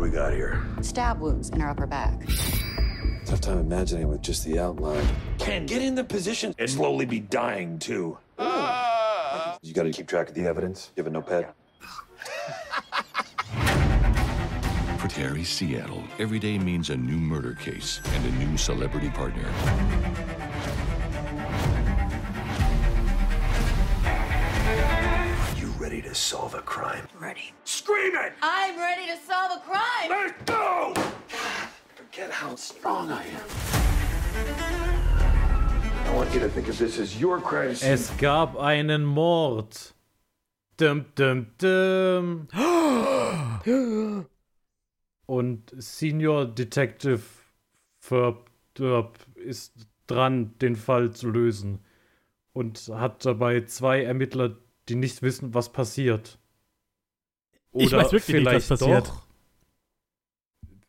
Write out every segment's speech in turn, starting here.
do we got here? Stab wounds in her upper back. Tough time imagining with just the outline. Ken, get in the position and slowly be dying too. Ah. You gotta keep track of the evidence. You have a notepad? For Terry Seattle, every day means a new murder case and a new celebrity partner. To solve a crime? Ready. Scream it! I'm ready to solve a crime! Let's go! Forget how strong I am. I want you to think of this as your crime scene. Es gab einen Mord. Dum, dum, dum. Und Senior Detective Derb ist dran, den Fall zu lösen. Und hat dabei zwei Ermittler, die nicht wissen, was passiert. Ich weiß wirklich nicht, was passiert. Doch.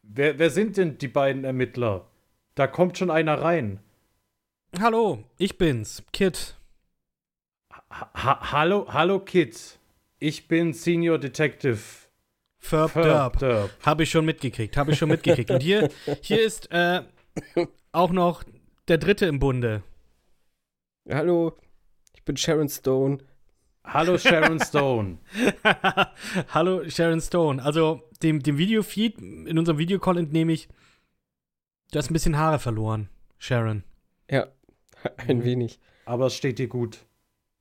Wer, wer sind denn die beiden Ermittler? Da kommt schon einer rein. Hallo, ich bin's, Kid. Ha hallo, hallo Kid. Ich bin Senior Detective. Ferb Ferb Derb. Derb. Habe ich schon mitgekriegt, habe ich schon mitgekriegt. Und hier, hier ist äh, auch noch der Dritte im Bunde. Hallo, ich bin Sharon Stone. Hallo Sharon Stone. Hallo Sharon Stone. Also dem, dem Videofeed, in unserem Videocall entnehme ich, du hast ein bisschen Haare verloren, Sharon. Ja, ein wenig. Aber es steht dir gut.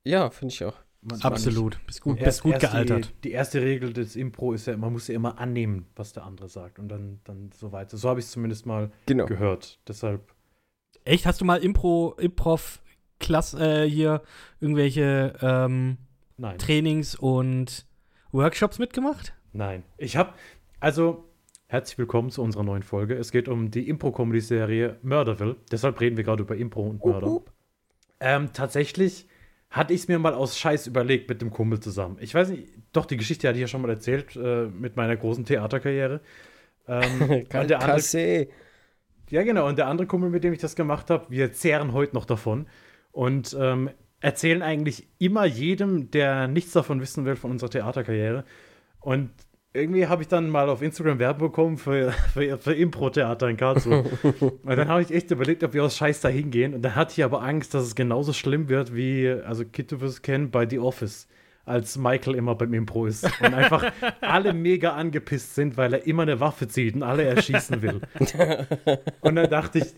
Ja, finde ich auch. Man- Absolut. Bist gut, man- bist gut erst- erst gealtert. Die, die erste Regel des Impro ist ja, man muss ja immer annehmen, was der andere sagt und dann, dann so weiter. So habe ich es zumindest mal Genau. gehört. Deshalb, Echt? Hast du mal Impro, Improv, Klass, äh, hier irgendwelche ähm, nein. Trainings und Workshops mitgemacht? Nein. Ich habe, also, herzlich willkommen zu unserer neuen Folge. Es geht um die Impro-Comedy-Serie Murderville. Deshalb reden wir gerade über Impro und Mörder. Ähm, tatsächlich hatte ich es mir mal aus Scheiß überlegt mit dem Kumpel zusammen. Ich weiß nicht, doch, die Geschichte hatte ich ja schon mal erzählt äh, mit meiner großen Theaterkarriere. Ähm, und der andere, ja, genau. Und der andere Kumpel, mit dem ich das gemacht habe, wir zehren heute noch davon und ähm, erzählen eigentlich immer jedem, der nichts davon wissen will, von unserer Theaterkarriere. Und irgendwie habe ich dann mal auf Instagram Werbung bekommen für, für, für Impro-Theater in Karlsruhe. und dann habe ich echt überlegt, ob wir aus Scheiß da hingehen. Und dann hatte ich aber Angst, dass es genauso schlimm wird wie, also du wirst kennen, bei The Office. Als Michael immer beim Impro ist und einfach alle mega angepisst sind, weil er immer eine Waffe zieht und alle erschießen will. Und dann dachte ich,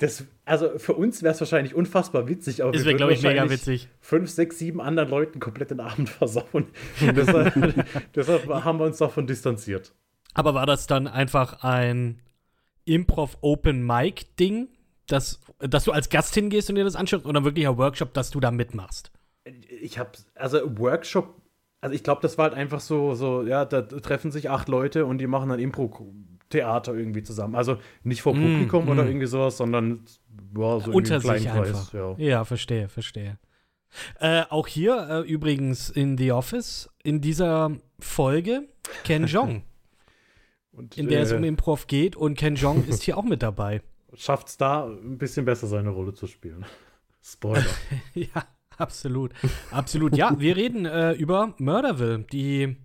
das, also für uns wäre es wahrscheinlich unfassbar witzig, aber Es wir würden glaube ich, mega witzig. Fünf, sechs, sieben anderen Leuten komplett den Abend versauen. deshalb, deshalb haben wir uns davon distanziert. Aber war das dann einfach ein Improv Open Mic Ding, dass, dass du als Gast hingehst und dir das anschaust oder wirklich ein Workshop, dass du da mitmachst? Ich habe, also Workshop, also ich glaube, das war halt einfach so, so, ja, da treffen sich acht Leute und die machen dann Impro-Theater irgendwie zusammen. Also nicht vor Mm, Publikum oder mm. irgendwie sowas, sondern ja, so Unter sich einfach. Kreis. Ja. Ja, verstehe, verstehe. Äh, auch hier äh, übrigens in The Office, in dieser Folge, Ken Jong, Und, in der es äh, um Improv geht und Ken Jong ist hier auch mit dabei. schafft es da ein bisschen besser seine Rolle zu spielen. Spoiler. ja, absolut. Absolut. Ja, wir reden äh, über Murderville. Die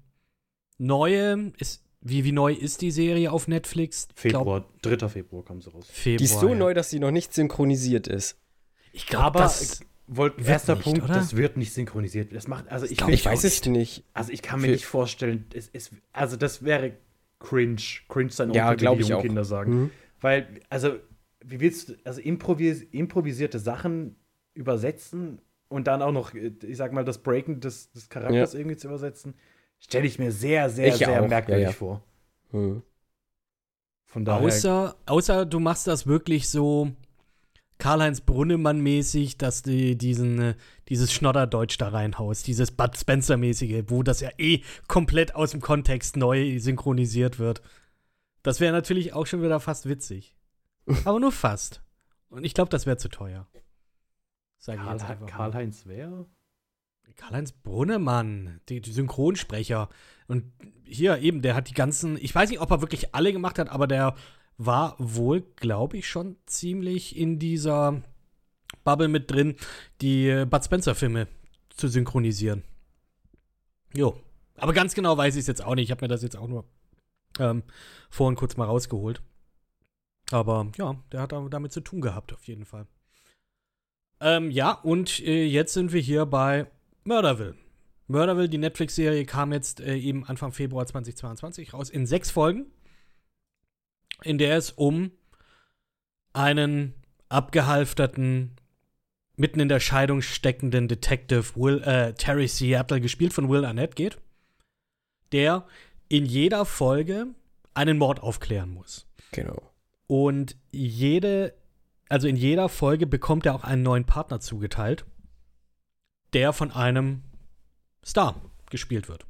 neue ist. Wie, wie neu ist die Serie auf Netflix? Ich glaub, Februar, 3. Februar kam sie raus. Februar. Die ist so ja. neu, dass sie noch nicht synchronisiert ist. Ich glaube, Aber das. wollt, wird erster nicht, Punkt, oder? das wird nicht synchronisiert. Das macht, also ich, Ich weiß es nicht. also ich kann mir Für- nicht vorstellen, es, es, also das wäre cringe, cringe sein Ja, Onkel, wie glaub die ich jungen auch. Kinder sagen. Mhm. Weil, also, wie willst du, also improvis, improvisierte Sachen übersetzen und dann auch noch, äh, ich sag mal, das Breaken des, des Charakters irgendwie zu übersetzen, stelle ich mir sehr, sehr, Ich sehr auch, merkwürdig ja, ja. vor. Hm. Von daher, Außer, außer du machst das wirklich so Karl-Heinz Brunnemann-mäßig, dass du diesen, äh, dieses Schnodderdeutsch da reinhaust, dieses Bud Spencer-mäßige, wo das ja eh komplett aus dem Kontext neu synchronisiert wird. Das wäre natürlich auch schon wieder fast witzig. Aber nur fast. Und ich glaube, das wäre zu teuer. Ich Karl. Karl-Heinz wer? Karl-Heinz Brunnemann, die, die Synchronsprecher. Und hier eben, der hat die ganzen, ich weiß nicht, ob er wirklich alle gemacht hat, aber der war wohl, glaube ich, schon ziemlich in dieser Bubble mit drin, die Bud Spencer-Filme zu synchronisieren. Jo. Aber ganz genau weiß ich es jetzt auch nicht. Ich habe mir das jetzt auch nur Ähm, vorhin kurz mal rausgeholt. Aber ja, der hat da- damit zu tun gehabt, auf jeden Fall. Ähm, ja, und äh, jetzt sind wir hier bei Murderville. Murderville, die Netflix-Serie, kam jetzt äh, eben Anfang Februar 2022 raus in sechs Folgen, in der es um einen abgehalfterten, mitten in der Scheidung steckenden Detective Will, äh, Terry Seattle, gespielt von Will Arnett, geht, der in jeder Folge einen Mord aufklären muss. Genau. Und jede, also in jeder Folge bekommt er auch einen neuen Partner zugeteilt, der von einem Star gespielt wird.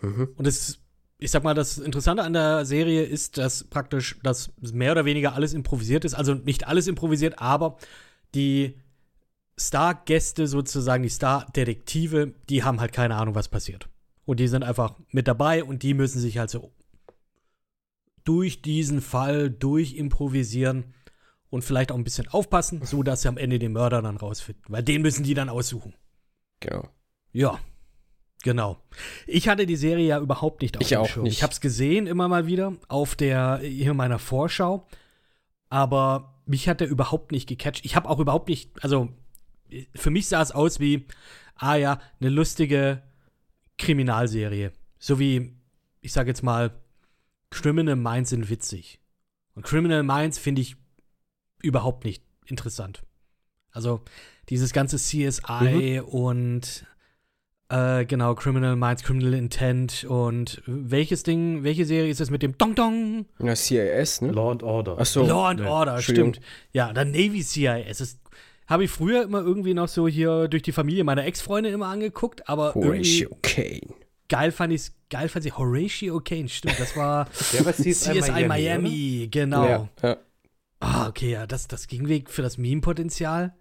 Mhm. Und es, ich sag mal, das Interessante an der Serie ist, dass praktisch das mehr oder weniger alles improvisiert ist. Also nicht alles improvisiert, aber die Star-Gäste sozusagen, die Star-Detektive, die haben halt keine Ahnung, was passiert. Und die sind einfach mit dabei und die müssen sich halt so durch diesen Fall durchimprovisieren und vielleicht auch ein bisschen aufpassen, so dass sie am Ende den Mörder dann rausfinden. Weil den müssen die dann aussuchen. Genau. Ja, genau. Ich hatte die Serie ja überhaupt nicht auf Ich dem auch Schirm. nicht. Ich habe es gesehen immer mal wieder auf der hier meiner Vorschau, aber mich hat der überhaupt nicht gecatcht. Ich habe auch überhaupt nicht, also für mich sah es aus wie, ah ja, eine lustige Kriminalserie, so wie ich sage jetzt mal, Criminal Minds sind witzig. Und Criminal Minds finde ich überhaupt nicht interessant. Also dieses ganze CSI und äh, genau, Criminal Minds, Criminal Intent und welches Ding, welche Serie ist das mit dem Dong Dong? Na, CIS, ne? Law and Order. Ach so. Law and nee, Order, stimmt. Ja, dann Navy CIS. Das habe ich früher immer irgendwie noch so hier durch die Familie meiner Ex-Freundin immer angeguckt, aber irgendwie Horatio Kane. geil fand ich geil fand ich Horatio Kane, stimmt, das war Der war CSI, CSI Miami, genau. Ja, ja. Ah, okay, ja, das, das ging weg für das Meme-Potenzial.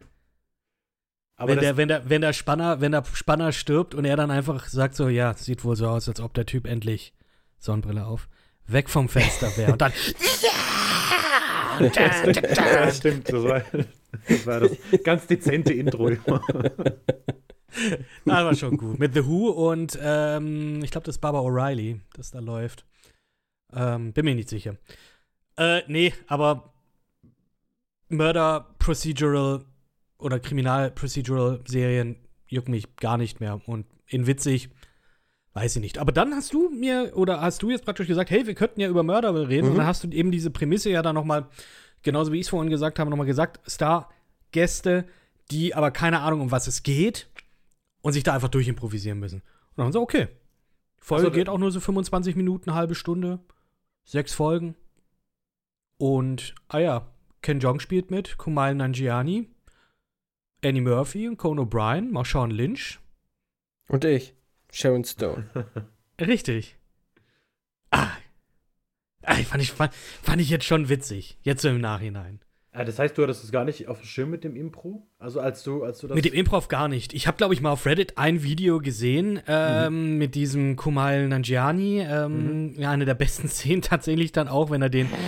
Aber Wenn der, wenn, der, wenn der Spanner, wenn der Spanner stirbt und er dann einfach sagt so, ja, sieht wohl so aus, als ob der Typ endlich Sonnenbrille auf, weg vom Fenster wäre. Und dann, ja, stimmt. Das war, das war das ganz dezente Intro. immer. das war schon gut. Mit The Who und ähm, ich glaube, das ist Barbara O'Reilly, das da läuft. Ähm, bin mir nicht sicher. Äh, nee, aber Murder Procedural oder Kriminal Procedural Serien jucken mich gar nicht mehr. Und in witzig, weiß ich nicht. Aber dann hast du mir, oder hast du jetzt praktisch gesagt, hey, wir könnten ja über Murder reden. Und dann hast du eben diese Prämisse ja dann nochmal, genauso wie ich es vorhin gesagt habe, nochmal gesagt, Star-Gäste, die aber keine Ahnung, um was es geht und sich da einfach durchimprovisieren müssen. Und dann haben sie, okay. Die Folge Also, geht auch nur so 25 Minuten, halbe Stunde, sechs Folgen. Und, ah ja, Ken Jong spielt mit, Kumail Nanjiani, Annie Murphy und Conan O'Brien, Marshawn Lynch. Und ich, Sharon Stone. Richtig. Ah. ah fand, ich, fand, fand ich jetzt schon witzig. Jetzt so im Nachhinein. Ah, das heißt, du hattest es gar nicht auf dem Schirm mit dem Impro? Also als du, als du das. Mit dem Improv gar nicht. Ich habe, glaube ich, mal auf Reddit ein Video gesehen ähm, mit diesem Kumail Nanjiani. Ähm, ja, eine der besten Szenen tatsächlich dann auch, wenn er den.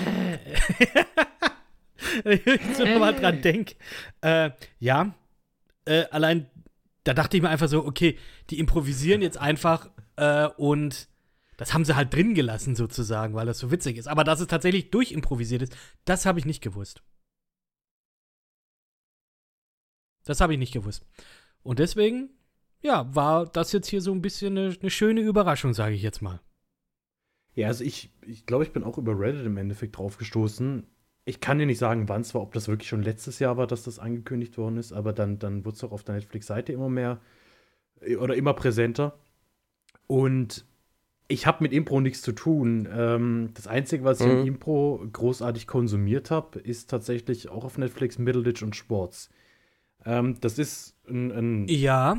Wenn ich so mal dran denke. Äh, ja, äh, allein da dachte ich mir einfach so, okay, die improvisieren jetzt einfach äh, und das haben sie halt drin gelassen sozusagen, weil das so witzig ist. Aber dass es tatsächlich durchimprovisiert ist, das habe ich nicht gewusst. Das habe ich nicht gewusst. Und deswegen, ja, war das jetzt hier so ein bisschen eine, eine schöne Überraschung, sage ich jetzt mal. Ja, also ich, ich glaube, ich bin auch über Reddit im Endeffekt drauf gestoßen. Ich kann dir nicht sagen, wann es war, ob das wirklich schon letztes Jahr war, dass das angekündigt worden ist, aber dann, dann wurde es auch auf der Netflix-Seite immer mehr äh, oder immer präsenter. Und ich habe mit Impro nichts zu tun. Ähm, das Einzige, was ich Mhm. im Impro großartig konsumiert habe, ist tatsächlich auch auf Netflix Middleditch und Sports. Ähm, das ist ein, ein Ja,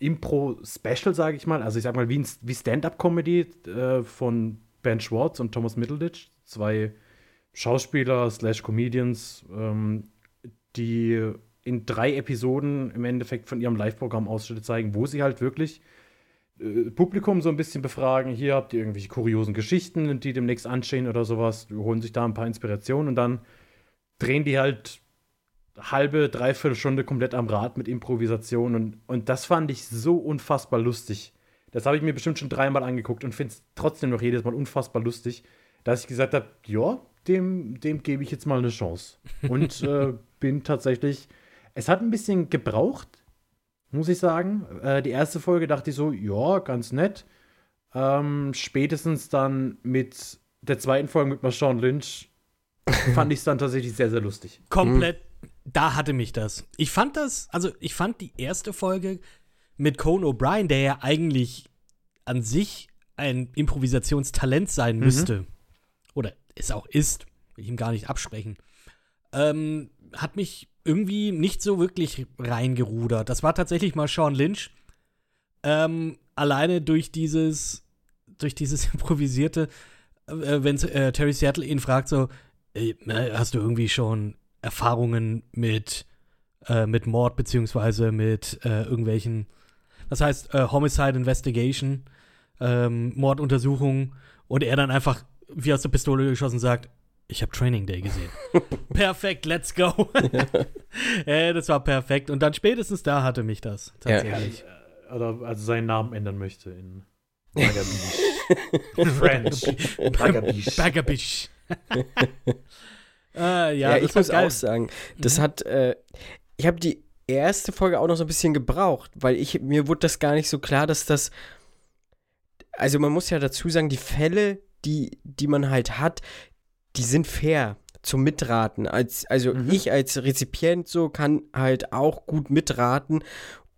Impro-Special, sage ich mal. Also ich sag mal, wie, ein- wie Stand-Up-Comedy äh, von Ben Schwartz und Thomas Middleditch. Zwei Schauspieler slash Comedians, ähm, die in drei Episoden im Endeffekt von ihrem Live-Programm Ausschnitte zeigen, wo sie halt wirklich äh, Publikum so ein bisschen befragen. Hier habt ihr irgendwelche kuriosen Geschichten, die demnächst anstehen oder sowas. Die holen sich da ein paar Inspirationen und dann drehen die halt halbe, dreiviertel Stunde komplett am Rad mit Improvisation und, und das fand ich so unfassbar lustig. Das habe ich mir bestimmt schon dreimal angeguckt und finde es trotzdem noch jedes Mal unfassbar lustig. dass ich gesagt habe, ja, dem, dem gebe ich jetzt mal eine Chance. Und äh, bin tatsächlich, es hat ein bisschen gebraucht, muss ich sagen. Äh, die erste Folge dachte ich so, ja, ganz nett. Ähm, spätestens dann mit der zweiten Folge mit Marshawn Lynch fand ich es dann tatsächlich sehr, sehr lustig. Komplett, da hatte mich das. Ich fand das, also ich fand die erste Folge mit Conan O'Brien, der ja eigentlich an sich ein Improvisationstalent sein müsste, oder es auch ist, will ich ihm gar nicht absprechen, ähm, hat mich irgendwie nicht so wirklich reingerudert. Das war tatsächlich mal Sean Lynch. Ähm, alleine durch dieses, durch dieses improvisierte, äh, wenn äh, Terry Seattle ihn fragt, so, äh, hast du irgendwie schon Erfahrungen mit, äh, mit Mord, beziehungsweise mit äh, irgendwelchen, das heißt, äh, Homicide Investigation, ähm, Morduntersuchungen, und er dann einfach wie aus der Pistole geschossen sagt, ich habe Training Day gesehen. perfekt, let's go. äh, das war perfekt. Und dann spätestens da hatte mich das tatsächlich. Oder also seinen Namen ändern möchte in Bagabish. French. Bagabish. Bagabish. äh, ja, Ja, das ich muss geil. auch sagen, das hat, äh, ich habe die erste Folge auch noch so ein bisschen gebraucht, weil ich, mir wurde das gar nicht so klar, dass das, also man muss ja dazu sagen, die Fälle, die, die man halt hat, die sind fair zum Mitraten. Als, also ich als Rezipient so kann halt auch gut mitraten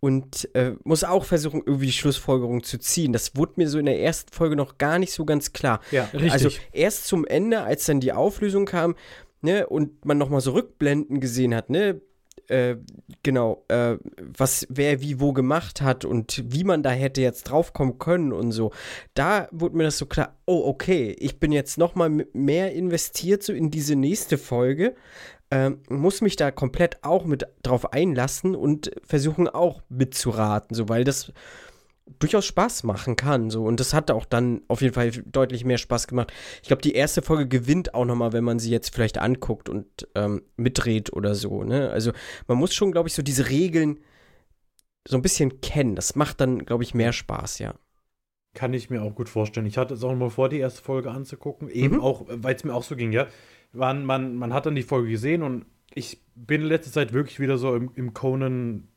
und äh, muss auch versuchen, irgendwie die Schlussfolgerung zu ziehen. Das wurde mir so in der ersten Folge noch gar nicht so ganz klar. Ja, Richtig. Also erst zum Ende, als dann die Auflösung kam, ne, und man nochmal so Rückblenden gesehen hat, ne, äh, genau, äh, was wer wie wo gemacht hat und wie man da hätte jetzt draufkommen können und so. Da wurde mir das so klar, oh, okay, ich bin jetzt nochmal mehr investiert so in diese nächste Folge, ähm, muss mich da komplett auch mit drauf einlassen und versuchen auch mitzuraten, so, weil das durchaus Spaß machen kann. So. Und das hat auch dann auf jeden Fall deutlich mehr Spaß gemacht. Ich glaube, die erste Folge gewinnt auch nochmal, wenn man sie jetzt vielleicht anguckt und ähm, mitdreht oder so. Ne? Also man muss schon, glaube ich, so diese Regeln so ein bisschen kennen. Das macht dann, glaube ich, mehr Spaß, ja. Kann ich mir auch gut vorstellen. Ich hatte es auch mal vor, die erste Folge anzugucken. Eben Mhm. auch, weil es mir auch so ging, ja. Man, man, man hat dann die Folge gesehen und ich bin in letzter Zeit wirklich wieder so im, im Conan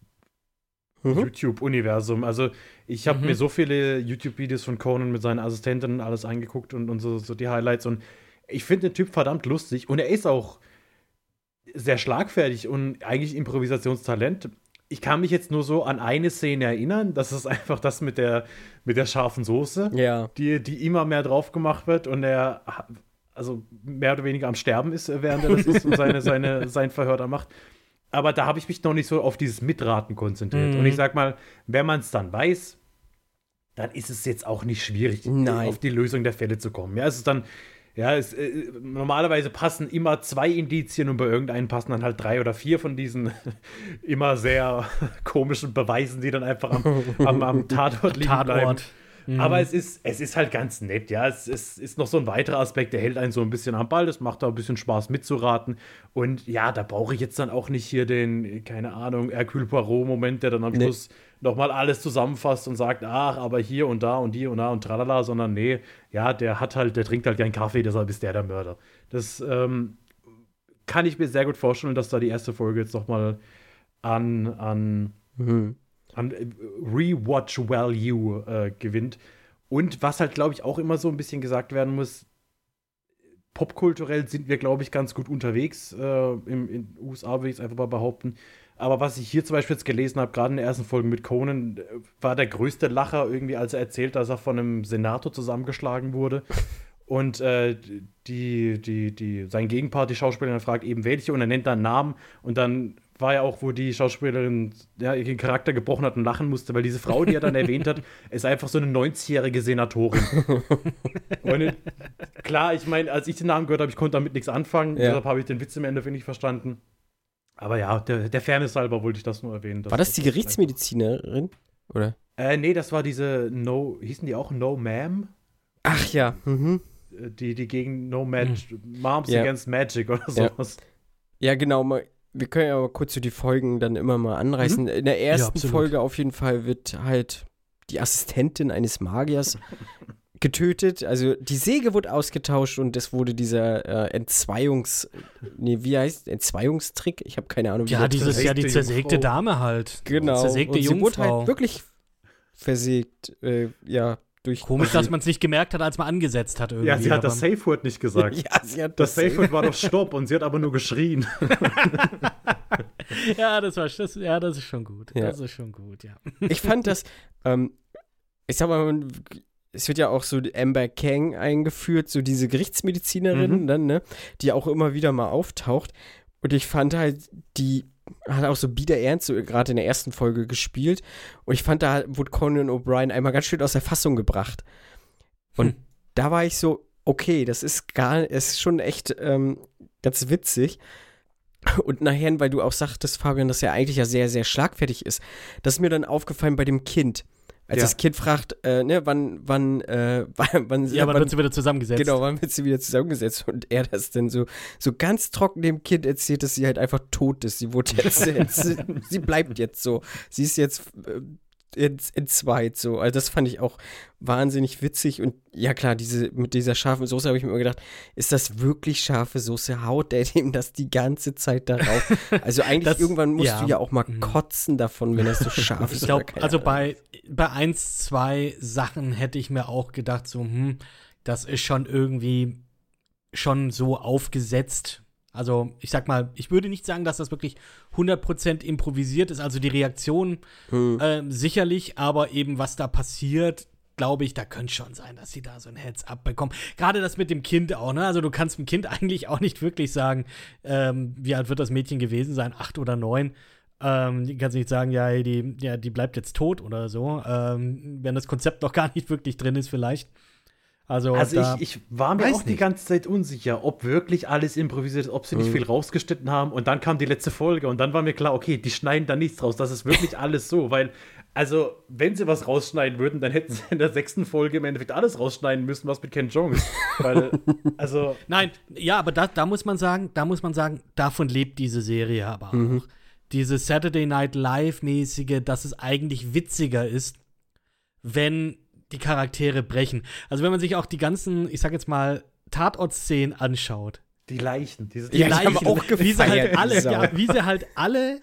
Mhm. Also ich habe Mhm. mir so viele YouTube-Videos von Conan mit seinen Assistenten alles angeguckt und, und so, so die Highlights und ich finde den Typ verdammt lustig und er ist auch sehr schlagfertig und eigentlich Improvisationstalent. Ich kann mich jetzt nur so an eine Szene erinnern, das ist einfach das mit der, mit der scharfen Soße, Ja. die, die immer mehr drauf gemacht wird und er also mehr oder weniger am Sterben ist, äh, während er das ist und seine, seine, sein Verhör da macht. Aber da habe ich mich noch nicht so auf dieses Mitraten konzentriert. Mhm. Und ich sag mal, wenn man es dann weiß, dann ist es jetzt auch nicht schwierig, Nein. auf die Lösung der Fälle zu kommen. Ja, es ist dann, ja, es, äh, normalerweise passen immer zwei Indizien und bei irgendeinen passen dann halt drei oder vier von diesen immer sehr komischen Beweisen, die dann einfach am, am, am Tatort liegen bleiben. Mhm. Aber es ist, es ist halt ganz nett, ja. Es, es ist noch so ein weiterer Aspekt, der hält einen so ein bisschen am Ball. Das macht da ein bisschen Spaß mitzuraten. Und ja, da brauche ich jetzt dann auch nicht hier den, keine Ahnung, Hercule Poirot-Moment, der dann am Nee. Schluss nochmal alles zusammenfasst und sagt, ach, aber hier und da und hier und da und tralala, sondern nee, ja, der hat halt, der trinkt halt gern Kaffee, deshalb ist der der Mörder. Das ähm, kann ich mir sehr gut vorstellen, dass da die erste Folge jetzt nochmal an, an Mhm. An äh, Rewatch Value äh, gewinnt. Und was halt, glaube ich, auch immer so ein bisschen gesagt werden muss, popkulturell sind wir, glaube ich, ganz gut unterwegs. Äh, im, in den USA würde ich es einfach mal behaupten. Aber was ich hier zum Beispiel jetzt gelesen habe, gerade in der ersten Folge mit Conan, äh, war der größte Lacher irgendwie, als er erzählt, dass er von einem Senator zusammengeschlagen wurde. Und äh, die, die, die, sein Gegenpart, die Schauspielerin, fragt eben welche und er nennt dann Namen. Und dann war ja auch, wo die Schauspielerin ja, ihren Charakter gebrochen hat und lachen musste, weil diese Frau, die er dann erwähnt hat, ist einfach so eine 90-jährige Senatorin. und klar, ich meine, als ich den Namen gehört habe, ich konnte damit nichts anfangen. Ja. Deshalb habe ich den Witz im Endeffekt nicht verstanden. Aber ja, der, der Fairness halber wollte ich das nur erwähnen. War das die Gerichtsmedizinerin? Oder? Äh, nee, das war diese No, hießen die auch No Ma'am? Ach ja. Mhm. Äh, Die, die gegen No Magic, Moms Ja. Against Magic oder Ja. sowas. Ja, genau. Wir können ja mal kurz so die Folgen dann immer mal anreißen. In der ersten absolut. Folge auf jeden Fall wird halt die Assistentin eines Magiers getötet. Also die Säge wurde ausgetauscht und es wurde dieser äh, Entzweiungs... Nee, wie heißt Entzweiungstrick? Ich habe keine Ahnung. wie Ja, dieses, ja, die zersägte Jungfrau. Dame halt. Genau. Zersägte und sie wurde Jungfrau. halt wirklich versägt. Äh, ja, durch... Komisch, dass man es nicht gemerkt hat, als man angesetzt hat irgendwie. Ja, sie hat das Safe Word nicht gesagt. Ja, sie hat Das Safe Word war doch Stopp und sie hat aber nur geschrien. Ja, das war das, ja, das ist schon gut. Ja. Das ist schon gut, ja. Ich fand das, ähm, ich sag mal, es wird ja auch so Amber Kang eingeführt, so diese Gerichtsmedizinerin Mhm. dann, ne, die auch immer wieder mal auftaucht. Und ich fand halt, die hat auch so bieder ernst, so gerade in der ersten Folge gespielt. Und ich fand, da wurde Conan O'Brien einmal ganz schön aus der Fassung gebracht. Und Hm. da war ich so, okay, das ist gar, es ist schon echt ähm, ganz witzig. Und nachher, weil du auch sagtest, Fabian, dass er eigentlich ja sehr, sehr schlagfertig ist, das ist mir dann aufgefallen bei dem Kind. Als Ja. das Kind fragt, äh, ne, wann, wann, äh, wann, wann, Ja, aber wann wird sie wieder zusammengesetzt. Genau, wann wird sie wieder zusammengesetzt? Und er das dann so, so ganz trocken dem Kind erzählt, dass sie halt einfach tot ist. Sie wurde jetzt, jetzt sie bleibt jetzt so. Sie ist jetzt in, entzweit so. Also das fand ich auch wahnsinnig witzig. Und ja klar, diese, mit dieser scharfen Soße habe ich mir immer gedacht, ist das wirklich scharfe Soße? Haut der dem das die ganze Zeit darauf? Also eigentlich Das- irgendwann musst ja. du ja auch mal Mhm. kotzen davon, wenn das so scharf ist. Ich glaube, also bei, bei eins, zwei Sachen hätte ich mir auch gedacht, so, hm, das ist schon irgendwie schon so aufgesetzt. Also, ich sag mal, ich würde nicht sagen, dass das wirklich 100% improvisiert ist. Also die Reaktion Hm. ähm, sicherlich, aber eben was da passiert, glaube ich, da könnte schon sein, dass sie da so ein Heads-up bekommen. Gerade das mit dem Kind auch, ne? Also du kannst dem Kind eigentlich auch nicht wirklich sagen, ähm, wie alt wird das Mädchen gewesen sein, acht oder neun. Ähm, die kannst nicht sagen, ja, die, ja, die bleibt jetzt tot oder so, ähm, wenn das Konzept noch gar nicht wirklich drin ist, vielleicht. Also, Also ich, ich war mir auch die nicht. ganze Zeit unsicher, ob wirklich alles improvisiert ist, ob sie nicht viel rausgeschnitten haben. Und dann kam die letzte Folge und dann war mir klar, okay, die schneiden da nichts raus. Das ist wirklich alles so, weil, also, wenn sie was rausschneiden würden, dann hätten sie in der sechsten Folge im Endeffekt alles rausschneiden müssen, was mit Ken Jong ist. weil, also, Nein, ja, aber da, da muss man sagen, da muss man sagen, davon lebt diese Serie aber auch. Diese Saturday Night Live-mäßige, dass es eigentlich witziger ist, wenn die Charaktere brechen. Also wenn man sich auch die ganzen, ich sag jetzt mal, Tatort-Szenen anschaut. die Leichen, diese ich habe Leichen, auch wie sie halt alle, die ja, wie sie halt alle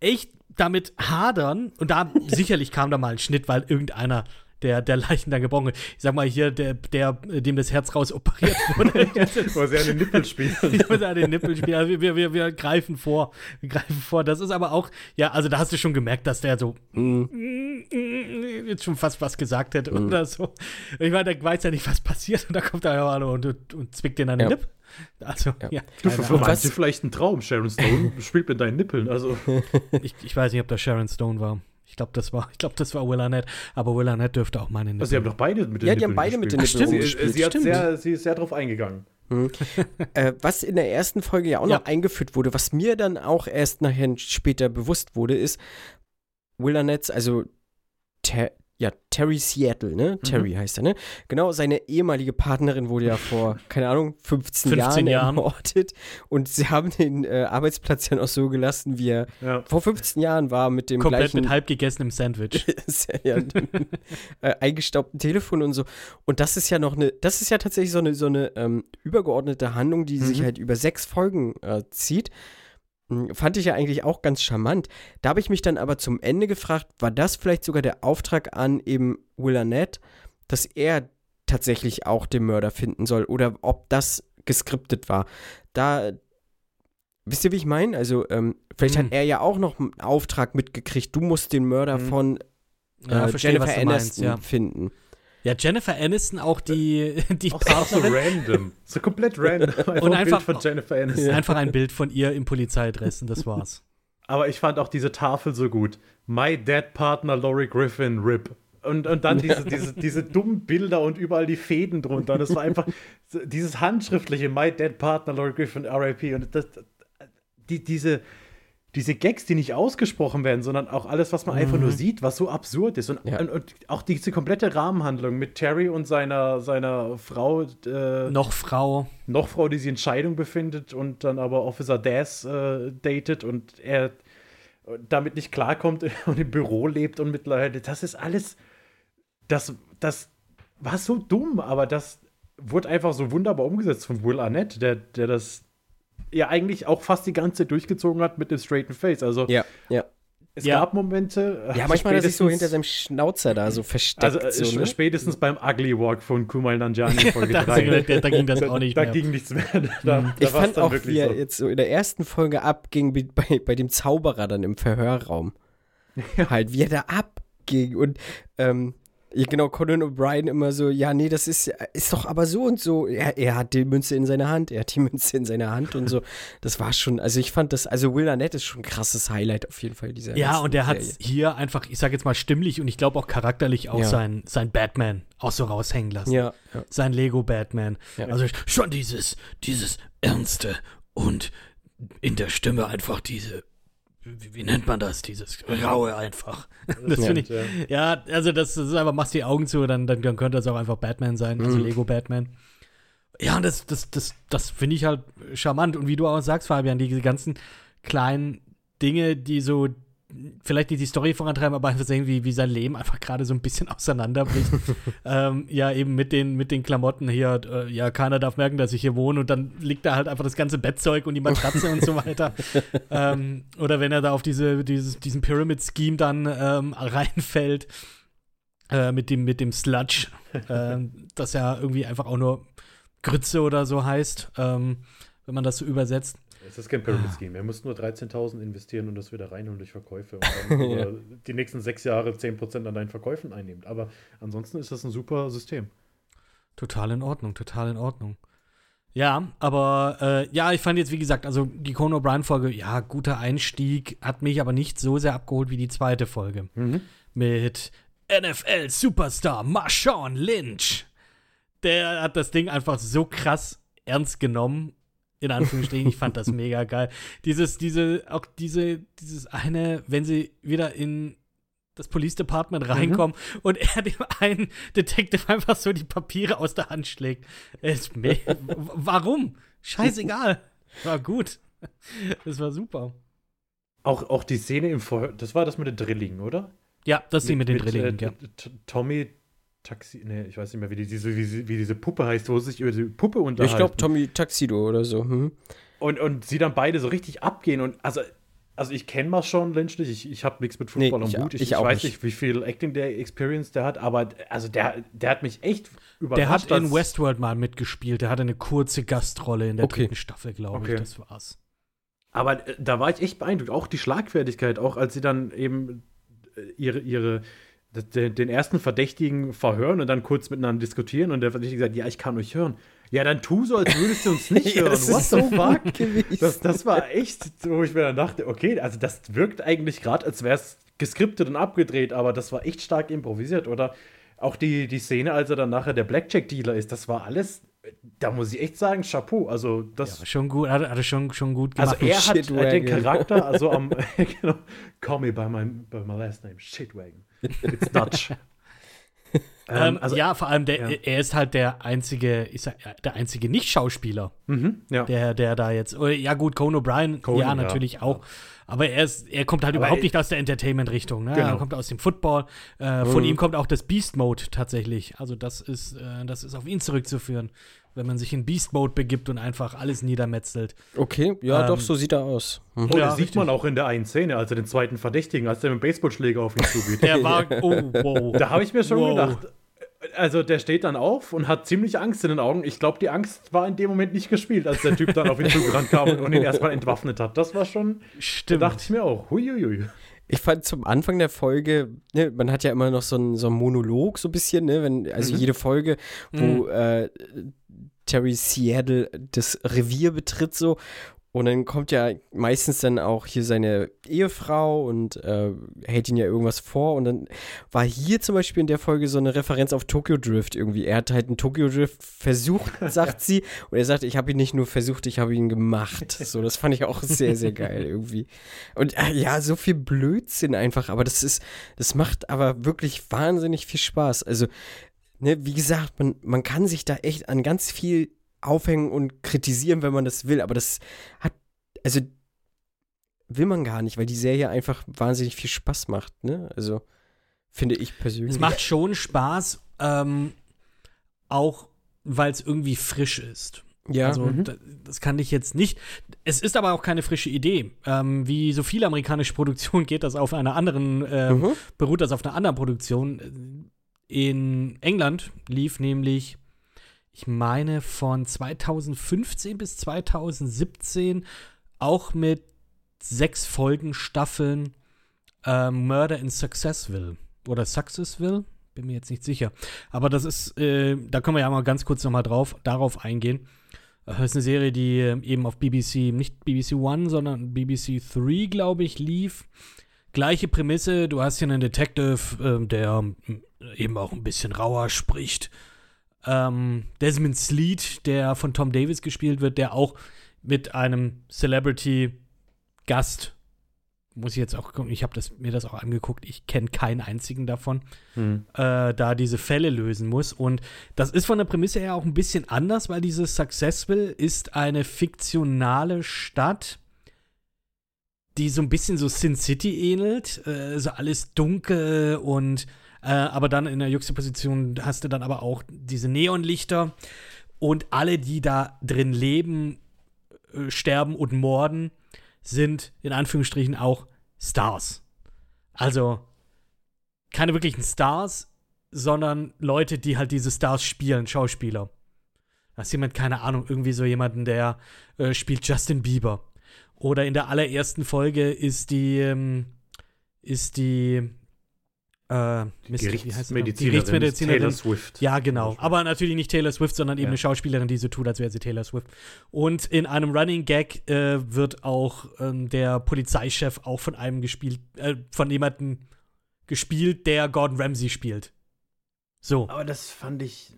echt damit hadern. Und da sicherlich kam da mal ein Schnitt, weil irgendeiner der, der Leichen dann gebrochen. Ich sag mal hier, der, der, dem das Herz raus operiert wurde. wo sie an den Nippel spielen. Ich muss an den Nippel spielen. Also wir, wir, wir greifen vor. Wir greifen vor. Das ist aber auch, ja, also da hast du schon gemerkt, dass der so jetzt schon fast was gesagt hätte oder so. Ich meine, der weiß ja nicht, was passiert und da kommt er ja und, und, und zwickt den an den Ja. Lipp. Also, ja. Du, für Ahnung. manche vielleicht ein Traum. Sharon Stone spielt mit deinen Nippeln. Also, ich, ich weiß nicht, ob das Sharon Stone war. Ich glaube, das war, ich glaube, das war Will Arnett. Aber Will Arnett dürfte auch meine Nippel. also sie haben doch beide mit den Ja, die haben beide mit den gespielt. Nippeln sie, rumgespielt. sie, hat Stimmt. sehr, sie ist sehr drauf eingegangen. Äh, was in der ersten Folge ja auch Ja. noch eingeführt wurde, was mir dann auch erst nachher später bewusst wurde, ist, Will Arnett, also Ter ja, Terry Seattle, ne? Mhm. Terry heißt er, ne? Genau, seine ehemalige Partnerin wurde ja vor, keine Ahnung, 15, 15 Jahren, ermordet. Und sie haben den äh, Arbeitsplatz dann auch so gelassen, wie er Ja. vor 15 Jahren war, mit dem Komplett gleichen mit halb gegessenem Sandwich. ja, äh, eingestaubten Telefon und so. Und das ist ja noch eine, das ist ja tatsächlich so eine, so eine ähm, übergeordnete Handlung, die sich Mhm. halt über sechs Folgen äh, zieht. Hm, Fand ich ja eigentlich auch ganz charmant. Da habe ich mich dann aber zum Ende gefragt, war das vielleicht sogar der Auftrag an eben Will Arnett, dass er tatsächlich auch den Mörder finden soll oder ob das geskriptet war. Da, wisst ihr, wie ich meine? Also, ähm, vielleicht Hm. hat er ja auch noch einen Auftrag mitgekriegt, du musst den Mörder Mhm. von Ja, äh, verstehe, Jennifer meinst, Aniston ja. finden. Ja, Jennifer Aniston, auch die, die Auch so, random. So komplett random. Einfach Und ein einfach- Bild von Jennifer Aniston. Einfach ein Bild von ihr im Polizeidressen, das war's. Aber ich fand auch diese Tafel so gut. My Dead Partner Laurie Griffin, RIP. Und, und dann diese, diese, diese dummen Bilder und überall die Fäden drunter. Und es war einfach dieses handschriftliche My Dead Partner Laurie Griffin, RIP. Und das, die, diese, diese Gags, die nicht ausgesprochen werden, sondern auch alles, was man einfach nur sieht, was so absurd ist. Und, Ja. und, und auch diese komplette Rahmenhandlung mit Terry und seiner, seiner Frau, äh, Noch Frau. noch Frau, die sich in Scheidung befindet und dann aber Officer Daz äh, datet und er damit nicht klarkommt und im Büro lebt und mittlerweile, das ist alles, das, das war so dumm, aber das wurde einfach so wunderbar umgesetzt von Will Arnett, der, der das ja eigentlich auch fast die ganze Zeit durchgezogen hat mit dem straighten Face. Also Ja, ja. es Ja. gab Momente. Ja, also manchmal hat er sich so hinter seinem Schnauzer da so versteckt. Also äh, so, ne? spätestens beim Ugly Walk von Kumail Nanjiani in Folge da, 3. da, da ging das auch nicht da mehr. ging nichts mehr. Da, da Ich fand dann auch, wirklich wie er so. jetzt so in der ersten Folge abging bei, bei, bei dem Zauberer dann im Verhörraum. Halt, wie er da abging. Und ähm, ja, genau, Conan O'Brien immer so, ja, nee, das ist, ist doch aber so und so. Er, er hat die Münze in seiner Hand, er hat die Münze in seiner Hand und so. Das war schon, also ich fand das, also Will Arnett ist schon ein krasses Highlight auf jeden Fall dieser Ja, und der hat hier einfach, ich sag jetzt mal stimmlich und ich glaube auch charakterlich auch Ja. sein, sein Batman auch so raushängen lassen. Ja, ja. Sein Lego-Batman. Ja. Also schon dieses, dieses Ernste und in der Stimme einfach diese, wie, wie nennt man das? Dieses Raue einfach. Das Ja. finde ich, ja, also das, das ist einfach, machst die Augen zu, dann, dann, dann könnte das auch einfach Batman sein, also Mhm. Lego-Batman. Ja, und das, das, das, das finde ich halt charmant. Und wie du auch sagst, Fabian, diese ganzen kleinen Dinge, die so vielleicht nicht die Story vorantreiben, aber einfach sehen, wie, wie sein Leben einfach gerade so ein bisschen auseinanderbricht. ähm, ja, eben mit den, mit den Klamotten hier, äh, ja, keiner darf merken, dass ich hier wohne und dann liegt da halt einfach das ganze Bettzeug und die Matratze und so weiter. Ähm, oder wenn er da auf diese, dieses, diesen Pyramid-Scheme dann ähm, reinfällt, äh, mit dem, mit dem Sludge, ähm, das ja irgendwie einfach auch nur Grütze oder so heißt, ähm, wenn man das so übersetzt. Es ist kein Pyramid Scheme. Er muss nur 13.000 investieren und das wieder reinholen durch Verkäufe. Und dann über die nächsten sechs Jahre 10% an deinen Verkäufen einnimmt. Aber ansonsten ist das ein super System. Total in Ordnung, total in Ordnung. Ja, aber äh, ja, ich fand jetzt, wie gesagt, also die Conan O'Brien-Folge, ja, guter Einstieg, hat mich aber nicht so sehr abgeholt wie die zweite Folge. Mit NFL-Superstar Marshawn Lynch. Der hat das Ding einfach so krass ernst genommen. In Anführungsstrichen, ich fand das mega geil. Dieses, diese, auch diese, dieses eine, wenn sie wieder in das Police Department reinkommen und er dem einen Detective einfach so die Papiere aus der Hand schlägt. Me Warum? Scheißegal. War gut. Das war super. Auch, auch die Szene im Verhör, das war das mit den Drillingen, oder? Ja, das Ding mit den Drillingen, äh, ja. Tommy Taxi, nee, ich weiß nicht mehr, wie, die, diese, wie, sie- wie diese Puppe heißt, wo sie sich über die Puppe Ich unterhalten. glaube Tommy Tuxedo oder so. Hm? und, und sie dann beide so richtig abgehen und also also ich kenne Marshawn Lynch nicht, ich, ich habe nichts mit Nee, Football ich- am Hut, ich, ich ich weiß nicht. wie viel Acting der Experience der hat, aber also der, der hat mich echt überrascht. Der hat in Westworld mal mitgespielt. Der hatte eine kurze Gastrolle in der Okay. dritten Staffel, glaube Okay. ich. Das war's. Aber äh, da war ich echt beeindruckt. Auch die Schlagfertigkeit, auch als sie dann eben äh, ihre, ihre den ersten Verdächtigen verhören und dann kurz miteinander diskutieren und der Verdächtige sagt, ja, ich kann euch hören. Ja, dann tu so, als würdest du uns nicht Ja, hören. das What the so fuck? gewesen. Das, das war echt, wo ich mir dann dachte, okay, also das wirkt eigentlich gerade, als wäre es geskriptet und abgedreht, aber das war echt stark improvisiert. Oder auch die, die Szene, als er dann nachher der Blackjack-Dealer ist, das war alles, da muss ich echt sagen, Chapeau. Also das Ja, schon gut, hat, hat er schon, schon gut also gemacht. er hat äh, den Charakter, also am, genau, call me by my, by my last name, Shitwagon. It's Dutch. ähm, also, ja, vor allem, der, ja. er ist halt der einzige, ich sag, ja, der einzige Nicht-Schauspieler, mhm, ja. der, der da jetzt, oder, ja gut, Conan O'Brien, ja, ja. natürlich auch, aber er, ist, er kommt halt Aber überhaupt er- nicht aus der Entertainment-Richtung, ne? er Genau. kommt aus dem Football, äh, von ihm kommt auch das Beast-Mode tatsächlich, also das ist, äh, das ist auf ihn zurückzuführen, wenn man sich in Beast-Mode begibt und einfach alles niedermetzelt. Okay, ja, Ähm, doch, so sieht er aus. Mhm. Oh, Ja, das sieht richtig. man auch in der einen Szene, als er den zweiten Verdächtigen, als der mit dem Baseballschläger auf ihn zugeht. Der war, oh, wow. da habe ich mir schon Wow. gedacht, also der steht dann auf und hat ziemlich Angst in den Augen. Ich glaube, die Angst war in dem Moment nicht gespielt, als der Typ dann auf ihn zugerannt kam und ihn erstmal entwaffnet hat. Das war schon, da Stimmt. dachte ich mir auch, huiuiui. Ich fand zum Anfang der Folge, ne, man hat ja immer noch so einen so einen Monolog, so ein bisschen, ne, wenn, also jede Folge, wo äh, Terry Seattle das Revier betritt, so. Und dann kommt ja meistens dann auch hier seine Ehefrau und äh, hält ihn ja irgendwas vor. Und dann war hier zum Beispiel in der Folge so eine Referenz auf Tokyo Drift irgendwie. Er hat halt einen Tokyo Drift versucht, sagt sie. Und er sagt, ich habe ihn nicht nur versucht, ich habe ihn gemacht. So, das fand ich auch sehr, sehr geil irgendwie. Und äh, ja, so viel Blödsinn einfach. Aber das ist, das macht aber wirklich wahnsinnig viel Spaß. Also, ne, wie gesagt, man, man kann sich da echt an ganz viel aufhängen und kritisieren, wenn man das will. Aber das hat, also will man gar nicht, weil die Serie einfach wahnsinnig viel Spaß macht, ne? Also finde ich persönlich. Es macht schon Spaß, ähm, auch weil es irgendwie frisch ist. Ja. Also Mhm. da, das kann ich jetzt nicht. Es ist aber auch keine frische Idee. Ähm, wie so viele amerikanische Produktionen geht das auf einer anderen, ähm, Mhm. beruht das auf einer anderen Produktion. In England lief nämlich, ich meine, von 2015 bis 2017 auch mit sechs Folgen Staffeln ähm, Murder in Successville oder Successville, bin mir jetzt nicht sicher. Aber das ist, äh, da können wir ja mal ganz kurz nochmal drauf, darauf eingehen. Äh, Das ist eine Serie, die äh, eben auf BBC, nicht BBC One, sondern BBC Three, glaube ich, lief. Gleiche Prämisse, du hast hier einen Detective, ähm, der ähm, eben auch ein bisschen rauer spricht. Ähm, Desmond Sleet, der von Tom Davis gespielt wird, der auch mit einem Celebrity-Gast, muss ich jetzt auch gucken, ich habe das, mir das auch angeguckt, ich kenne keinen einzigen davon, Hm. äh, da diese Fälle lösen muss. Und das ist von der Prämisse her auch ein bisschen anders, weil dieses Successville ist eine fiktionale Stadt, die so ein bisschen so Sin City ähnelt. Äh, so alles dunkel und äh, aber dann in der Juxtaposition hast du dann aber auch diese Neonlichter und alle, die da drin leben, äh, sterben und morden, sind in Anführungsstrichen auch Stars. Also keine wirklichen Stars, sondern Leute, die halt diese Stars spielen, Schauspieler. Da ist jemand, keine Ahnung, irgendwie so jemanden, der äh, spielt Justin Bieber. Oder in der allerersten Folge ist die, ähm, ist die, äh, Mist? Gerichtsmedizinerin, Die Gerichtsmedizinerin. Taylor Swift. Ja, genau. Aber natürlich nicht Taylor Swift, sondern eben Ja. eine Schauspielerin, die so tut, als wäre sie Taylor Swift. Und in einem Running Gag äh, wird auch ähm, der Polizeichef auch von einem gespielt, äh, von jemandem gespielt, der Gordon Ramsay spielt. So. Aber das fand ich.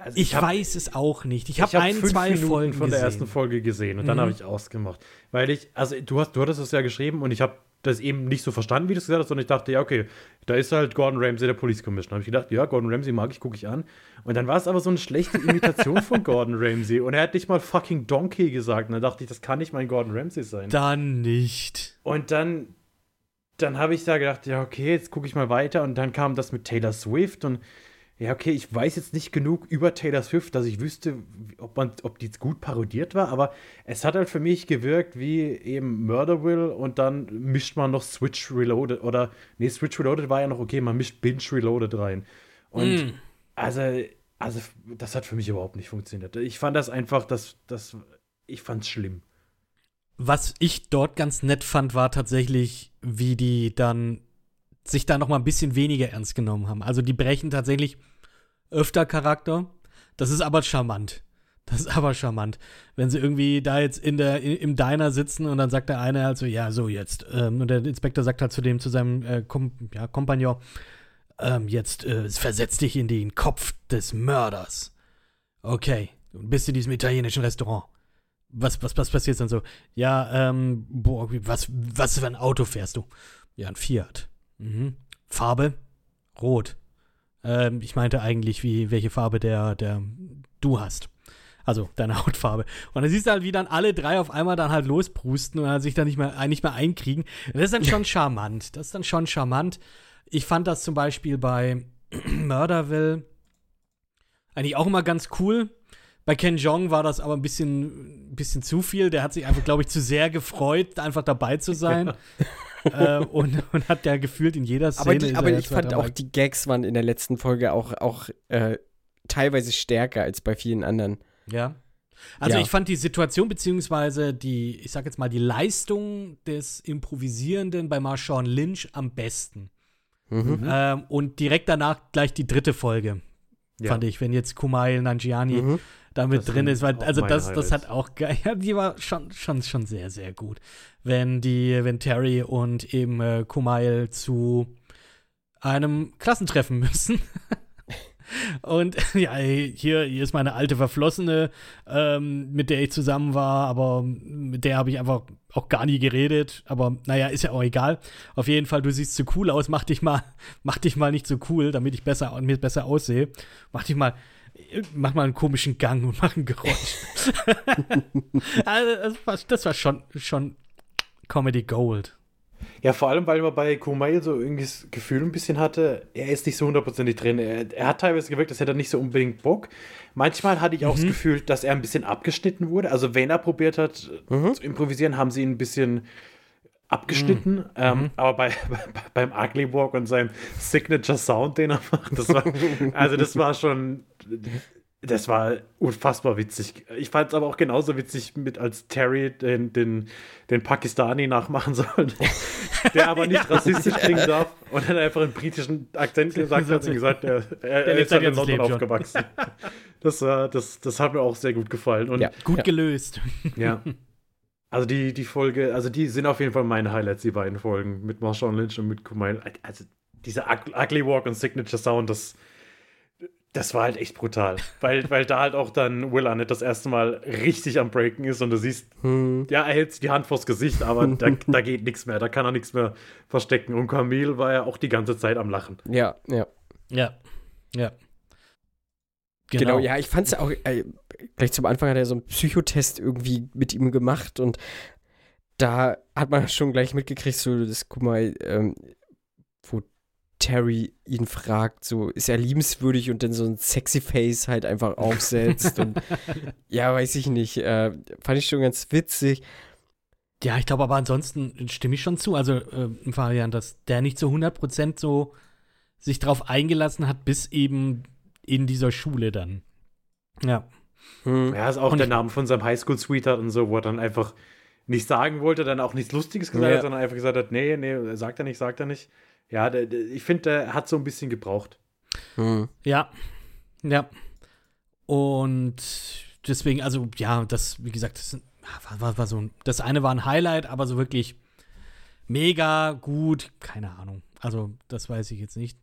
Also Ich, hab- weiß es auch nicht. Ich Ich habe habe ein, fünf zwei Minuten Folgen von der gesehen. ersten Folge gesehen und dann Mhm. habe ich ausgemacht. Weil ich, also du hast, du hattest es ja geschrieben und ich habe das eben nicht so verstanden, wie du es gesagt hast, sondern ich dachte, ja, okay, da ist halt Gordon Ramsay, der Police Commissioner. Habe ich gedacht, ja, Gordon Ramsay mag ich, gucke ich an. Und dann war es aber so eine schlechte Imitation von Gordon Ramsay und er hat nicht mal fucking Donkey gesagt. Und dann dachte ich, das kann nicht mein Gordon Ramsay sein. Dann nicht. Und dann, dann habe ich da gedacht, ja, okay, jetzt gucke ich mal weiter. Und dann kam das mit Taylor Swift und ja, okay, ich weiß jetzt nicht genug über Taylor Swift, dass ich wüsste, ob, man, ob die gut parodiert war, aber es hat halt für mich gewirkt wie eben Murderville und dann mischt man noch Switch Reloaded oder, nee, Switch Reloaded war ja noch okay, man mischt Binge Reloaded rein. Und Mm. also, also, das hat für mich überhaupt nicht funktioniert. Ich fand das einfach, das, das, ich fand's schlimm. Was ich dort ganz nett fand, war tatsächlich, wie die dann sich da noch mal ein bisschen weniger ernst genommen haben. Also die brechen tatsächlich öfter Charakter. Das ist aber charmant. Das ist aber charmant. Wenn sie irgendwie da jetzt in der, im Diner sitzen und dann sagt der eine halt so, ja, so jetzt. Ähm, und der Inspektor sagt halt zu dem, zu seinem äh, Kom ja, Kompagnon, ähm, jetzt äh, versetz dich in den Kopf des Mörders. Okay. Und bist in diesem italienischen Restaurant. Was, was, was passiert dann so? Ja, ähm, boah, was, was für ein Auto fährst du? Ja, ein Fiat. Mhm. Farbe? Rot. Ähm, ich meinte eigentlich, wie, welche Farbe der, der du hast. Also deine Hautfarbe. Und dann siehst du halt, wie dann alle drei auf einmal dann halt losprusten und dann sich dann nicht mehr, nicht mehr einkriegen. Das ist dann schon charmant. Das ist dann schon charmant. Ich fand das zum Beispiel bei Murderville eigentlich auch immer ganz cool. Bei Ken Jong war das aber ein bisschen, ein bisschen zu viel. Der hat sich einfach, glaube ich, zu sehr gefreut, einfach dabei zu sein. äh, und, und hat ja gefühlt in jeder Szene. Aber, die, aber er ich fand auch, die Gags waren in der letzten Folge auch, auch äh, teilweise stärker als bei vielen anderen. Ja. Also Ja. ich fand die Situation beziehungsweise die, ich sag jetzt mal, die Leistung des Improvisierenden bei Marshawn Lynch am besten. Mhm. Ähm, und direkt danach gleich die dritte Folge, Ja. fand ich, wenn jetzt Kumail Nanjiani Mhm. Da mit Das drin ist, weil also das, das hat auch geil, ja, die war schon, schon, schon sehr, sehr gut. Wenn die, wenn Terry und eben äh, Kumail zu einem Klassentreffen müssen. Und ja, hier, hier ist meine alte Verflossene, ähm, mit der ich zusammen war, aber mit der habe ich einfach auch gar nie geredet. Aber naja, ist ja auch egal. Auf jeden Fall, du siehst so cool aus, mach dich mal, mach dich mal nicht so cool, damit ich besser mir besser aussehe. Mach dich mal, mach mal einen komischen Gang und mach ein Geräusch. also, das war, das war schon, schon Comedy Gold. Ja, vor allem, weil man bei Kumail so irgendwie das Gefühl ein bisschen hatte, er ist nicht so hundertprozentig drin. Er, er hat teilweise gewirkt, als hätte er nicht so unbedingt Bock. Manchmal hatte ich auch das Gefühl, dass er ein bisschen abgeschnitten wurde. Also, wenn er probiert hat zu improvisieren, haben sie ihn ein bisschen abgeschnitten. Ähm, aber bei, bei, beim Ugly Walk und seinem Signature Sound, den er macht, das war, also das war schon, das war unfassbar witzig. Ich fand es aber auch genauso witzig, mit als Terry den, den, den Pakistani nachmachen soll, der aber nicht rassistisch klingen darf und dann einfach einen britischen Akzent gesagt hat und gesagt, er, er, er ist halt in London aufgewachsen. Das, war, das, das hat mir auch sehr gut gefallen. Und Ja. Gut gelöst. ja. Also die, die Folge, also die sind auf jeden Fall meine Highlights, die beiden Folgen mit Marshawn Lynch und mit Kumail. Also dieser Ug- Ugly Walk und Signature Sound, das, das war halt echt brutal. Weil, weil da halt auch dann Will Arnett das erste Mal richtig am Breaken ist und du siehst, ja, er hält sich die Hand vors Gesicht, aber da, da geht nichts mehr, da kann er nichts mehr verstecken. Und Camille war ja auch die ganze Zeit am Lachen. Ja, ja. Ja. Ja. Genau, ja, ich fand's auch, äh, gleich zum Anfang hat er so einen Psychotest irgendwie mit ihm gemacht und da hat man schon gleich mitgekriegt, so, das, guck mal, ähm, wo Terry ihn fragt, so, ist er liebenswürdig und dann so ein sexy Face halt einfach aufsetzt und ja, weiß ich nicht, äh, fand ich schon ganz witzig. Ja, ich glaube aber ansonsten stimme ich schon zu. Also, äh, Fabian, dass der nicht zu 100% so sich drauf eingelassen hat, bis eben in dieser Schule dann. Ja. Hm. Ja, ist auch Und der Name von seinem Highschool-Sweetheart und so, wo er dann einfach nicht sagen wollte, dann auch nichts Lustiges gesagt Ja. hat, sondern einfach gesagt hat, nee, nee, sagt er nicht, sagt er nicht. Ja, der, der, ich finde, der hat so ein bisschen gebraucht. Hm. Ja. Ja. Und deswegen, also, ja, das, wie gesagt, das war, war, war so ein, das eine war ein Highlight, aber so wirklich mega gut, keine Ahnung. Also, das weiß ich jetzt nicht.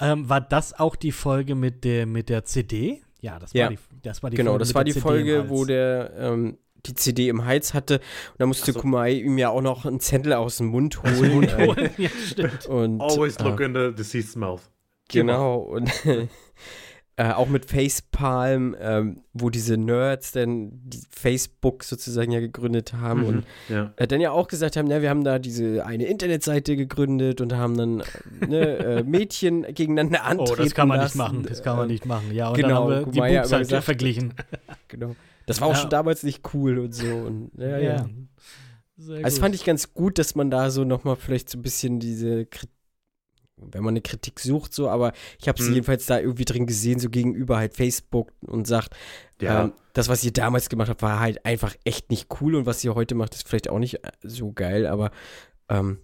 Ähm, war das auch die Folge mit der, mit der CD? Ja, das war Ja. die, das war die Genau, Folge das mit war die Folge, wo der ähm, die CD im Hals hatte und da musste so. Kumai ihm ja auch noch einen Zettel aus dem Mund holen. äh, ja, stimmt. und, Always äh, look in the deceased's mouth. Genau, und äh, auch mit Facepalm, ähm, wo diese Nerds dann die Facebook sozusagen ja gegründet haben Mhm. und Ja. äh, dann ja auch gesagt haben, ja, wir haben da diese eine Internetseite gegründet und haben dann äh, ne, äh, Mädchen gegeneinander antreten Oh, das kann man nicht lassen. machen. Das kann man Äh, nicht machen. Ja, und genau, dann haben wir die ja, Boobs halt gesagt- verglichen. Genau. Das war auch Ja. schon damals nicht cool und so. Und, ja, ja. Sehr Also gut. fand ich ganz gut, dass man da so nochmal vielleicht so ein bisschen diese Kritik, wenn man eine Kritik sucht, so, aber ich habe sie Mhm. jedenfalls da irgendwie drin gesehen, so gegenüber halt Facebook und sagt, Ja. ähm, das, was ihr damals gemacht habt, war halt einfach echt nicht cool und was ihr heute macht, ist vielleicht auch nicht äh, so geil, aber ähm,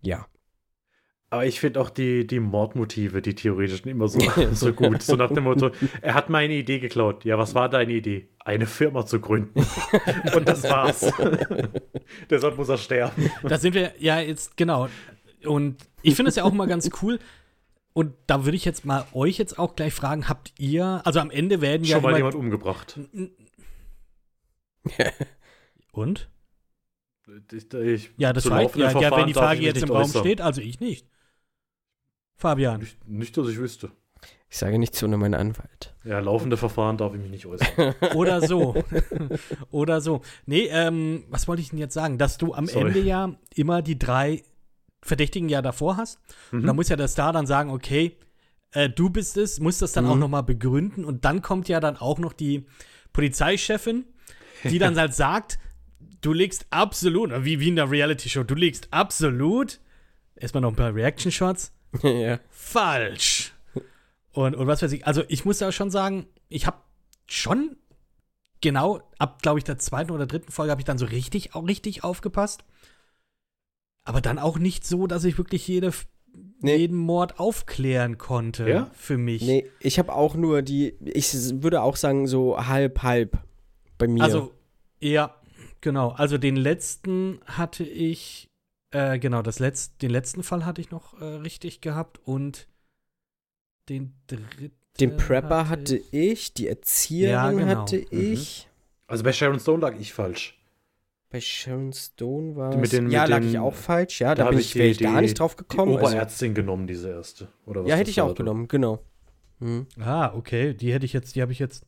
ja. Aber ich finde auch die, die Mordmotive, die theoretischen, immer so, so gut. So nach dem Motto, er hat meine Idee geklaut. Ja, was war deine Idee? Eine Firma zu gründen. Und das war's. Deshalb muss er sterben. Da sind wir ja jetzt, genau. Und ich finde es ja auch mal ganz cool. Und da würde ich jetzt mal euch jetzt auch gleich fragen, habt ihr, also am Ende werden ja Schon mal jemand umgebracht. Und? Ich, ich, Ja, das war ja, ja, wenn die Frage jetzt im Raum äußern. steht, also ich nicht. Fabian. Nicht, nicht, dass ich wüsste. Ich sage nichts ohne meinen Anwalt. Ja, laufende Verfahren darf ich mich nicht äußern. Oder so. Oder so. Nee, ähm, was wollte ich denn jetzt sagen? Dass du am Sorry. Ende ja immer die drei Verdächtigen ja davor hast. Und Mhm. da muss ja der Star dann sagen, okay, äh, du bist es, muss das dann auch Mhm. noch mal begründen. Und dann kommt ja dann auch noch die Polizeichefin, die dann halt sagt, du legst absolut, wie, wie in der Reality-Show, du legst absolut, erstmal noch ein paar Reaction-Shots, ja. falsch. Und, und was weiß ich, also ich muss da schon sagen, ich habe schon genau ab, glaube ich, der zweiten oder dritten Folge habe ich dann so richtig, auch richtig aufgepasst. Aber dann auch nicht so, dass ich wirklich jede, Nee. jeden Mord aufklären konnte Ja? für mich. Nee, ich habe auch nur die, ich würde auch sagen, so halb, halb bei mir. Also, ja, genau. Also den letzten hatte ich, äh, genau, das Letz-, den letzten Fall hatte ich noch äh, richtig gehabt und den dritten. den Prepper hatte ich. ich, die Erzieherin Ja, genau. hatte ich. Also bei Sharon Stone lag ich falsch. Bei Sharon Stone war Mit den- Ja, mit lag den- ich auch falsch. Ja, da, hab bin ich, die- wäre ich die- gar nicht drauf Die gekommen. Also, Oberärztin genommen, diese erste. Oder was ja, das hätte ich auch genommen, genau. Hm. Ah, okay. Die hätte ich jetzt, die habe ich jetzt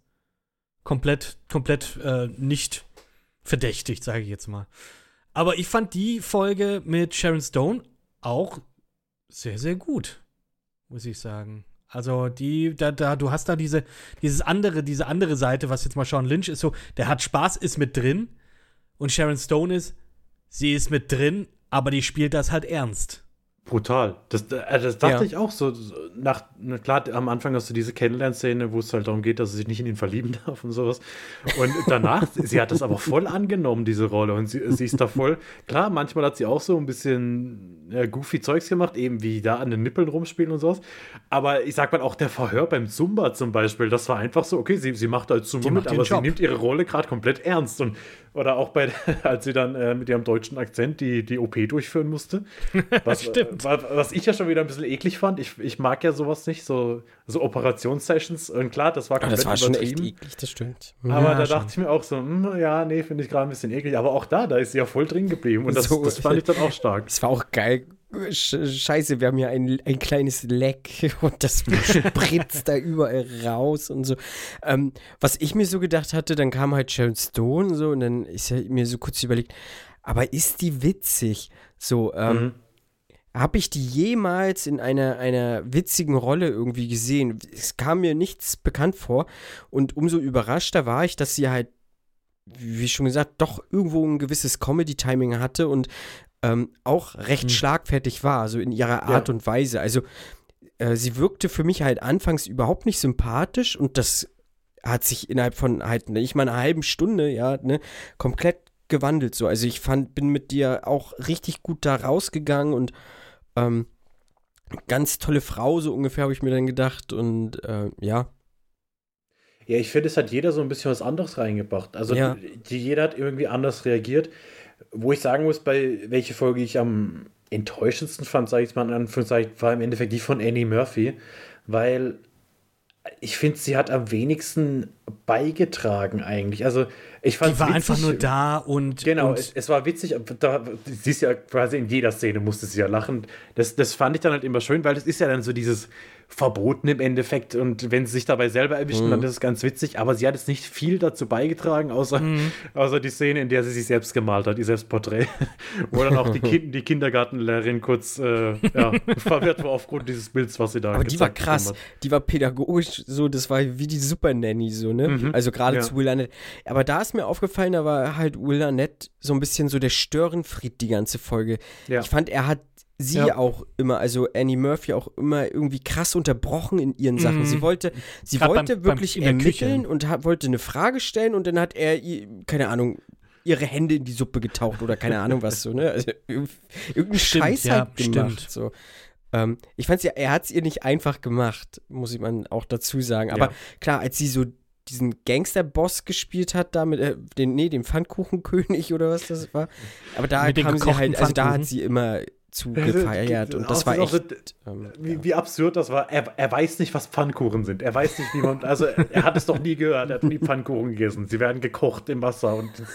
komplett, komplett äh, nicht verdächtigt, sage ich jetzt mal. Aber ich fand die Folge mit Sharon Stone auch sehr, sehr gut, muss ich sagen. Also die, da, da, du hast da diese, dieses andere, diese andere Seite, was jetzt mal Sean Lynch ist, so, der hat Spaß, ist mit drin. Und Sharon Stone ist, sie ist mit drin, aber die spielt das halt ernst. Brutal. Das, äh, das dachte Ja. ich auch so. Nach, na klar, am Anfang hast du diese Kennenlernszene, wo es halt darum geht, dass sie sich nicht in ihn verlieben darf und sowas. Und danach, sie hat das aber voll angenommen, diese Rolle. Und sie, sie ist da voll. Klar, manchmal hat sie auch so ein bisschen ja, goofy Zeugs gemacht, eben wie da an den Nippeln rumspielen und sowas. Aber ich sag mal, auch der Verhör beim Zumba zum Beispiel, das war einfach so, okay, sie, sie macht halt Zumba Die mit, aber ihren sie Job. nimmt ihre Rolle gerade komplett ernst. Und, oder auch bei, als sie dann äh, mit ihrem deutschen Akzent die, die OP durchführen musste. Was, Stimmt. Wa- was ich ja schon wieder ein bisschen eklig fand, ich, ich mag ja sowas nicht, so, so Operationssessions. Und klar, das war Ah, komplett das war schon echt übertrieben. eklig, das stimmt. Aber Ja, da schon. dachte ich mir auch so, hm, ja, nee, finde ich gerade ein bisschen eklig. Aber auch da, da ist sie ja voll drin geblieben. Und das, So. das fand ich dann auch stark. Es war auch geil. Sch- Scheiße, wir haben hier ein, ein kleines Leck und das spritzt da überall raus und so. Ähm, was ich mir so gedacht hatte, dann kam halt Sharon Stone so und dann ist ja mir so kurz überlegt, aber ist die witzig? So, ähm, Mhm. Habe ich die jemals in einer, einer witzigen Rolle irgendwie gesehen? Es kam mir nichts bekannt vor und umso überraschter war ich, dass sie halt, wie schon gesagt, doch irgendwo ein gewisses Comedy-Timing hatte und ähm, auch recht Hm. schlagfertig war, so in ihrer Art und Weise. Also äh, sie wirkte für mich halt anfangs überhaupt nicht sympathisch und das hat sich innerhalb von halt nicht mal einer halben Stunde, ja, ne, komplett gewandelt so. Also ich fand, bin mit dir auch richtig gut da rausgegangen und ähm, ganz tolle Frau, so ungefähr habe ich mir dann gedacht und äh, ja. Ja, ich finde, es hat jeder so ein bisschen was anderes reingebracht. Also Ja. die, jeder hat irgendwie anders reagiert. Wo ich sagen muss, bei welche Folge ich am enttäuschendsten fand, sage ich mal in Anführungszeichen, war im Endeffekt die von Annie Murphy, weil ich finde, sie hat am wenigsten beigetragen eigentlich. Also ich fand Die war einfach nur da und. Genau, und es, es war witzig. Da, sie ist ja quasi in jeder Szene musste sie ja lachen. Das, das fand ich dann halt immer schön, weil das ist ja dann so dieses Verboten im Endeffekt. Und wenn sie sich dabei selber erwischen, dann ist es ganz witzig. Aber sie hat jetzt nicht viel dazu beigetragen, außer, außer die Szene, in der sie sich selbst gemalt hat, ihr Selbstporträt. Wo dann auch die, kind, die Kindergartenlehrerin kurz äh, ja, verwirrt war aufgrund dieses Bilds, was sie da Aber die war krass. Die war pädagogisch so, das war wie die Super Nanny so, ne? Mhm, Also gerade ja. zu Will Arnett. Aber da ist mir aufgefallen, da war halt Will Arnett so ein bisschen so der Störenfried die ganze Folge. Ja. Ich fand, er hat sie Ja. auch immer, also Annie Murphy auch immer irgendwie krass unterbrochen in ihren Sachen. Mhm. Sie wollte, sie Grad wollte beim- beim- wirklich Küche. ermitteln und hat, wollte eine Frage stellen und dann hat er, keine Ahnung, ihre Hände in die Suppe getaucht oder keine Ahnung was so, ne? Also, irg- irgendeinen Scheiß ja, halt gemacht. stimmt. So. Ähm, ich fand's ja, er hat es ihr nicht einfach gemacht, muss ich man auch dazu sagen. Aber Ja. klar, als sie so diesen Gangster-Boss gespielt hat, da mit, äh, den, nee, dem Pfannkuchenkönig oder was das war. Aber da Mit kam sie halt, also da hat sie immer zu Ja, das- gefeiert und das war echt. so- ähm, Wie, wie absurd das war. Er, er weiß nicht, was Pfannkuchen sind. Er weiß nicht, wie man. Also, er hat es doch nie gehört. Er hat nie Pfannkuchen gegessen. Sie werden gekocht im Wasser. Und das,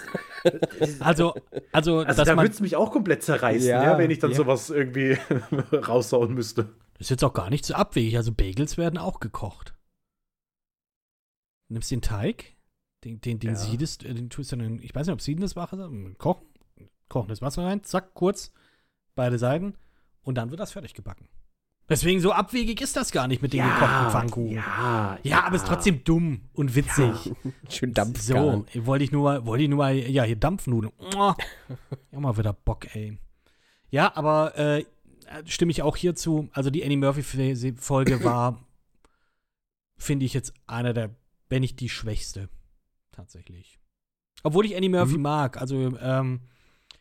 also, also, also, dass da würde es mich auch komplett zerreißen, Ja, ja, wenn ich dann ja. sowas irgendwie raussauen müsste. Das ist jetzt auch gar nicht so abwegig. Also Bagels werden auch gekocht. Du nimmst den Teig, den, den, den Ja. siedest, äh, den tust du dann, in- ich weiß nicht, ob siedendes Wasser, kochen, kochendes Wasser rein, zack, kurz, beide Seiten und dann wird das fertig gebacken. Deswegen so abwegig ist das gar nicht mit den gekochten Pfannkuchen. Ja, Ja, aber es ist trotzdem dumm und witzig. schön So, Dampfgarn. wollte ich nur, wollte ich nur mal, ja, hier Dampfnudeln. Ja, mal wieder Bock, ey. Ja, aber äh, stimme ich auch hierzu. Also die Annie Murphy-Folge war, finde ich jetzt einer der, wenn nicht die schwächste. Tatsächlich. Obwohl ich Annie Murphy Mhm. mag. Also, ähm,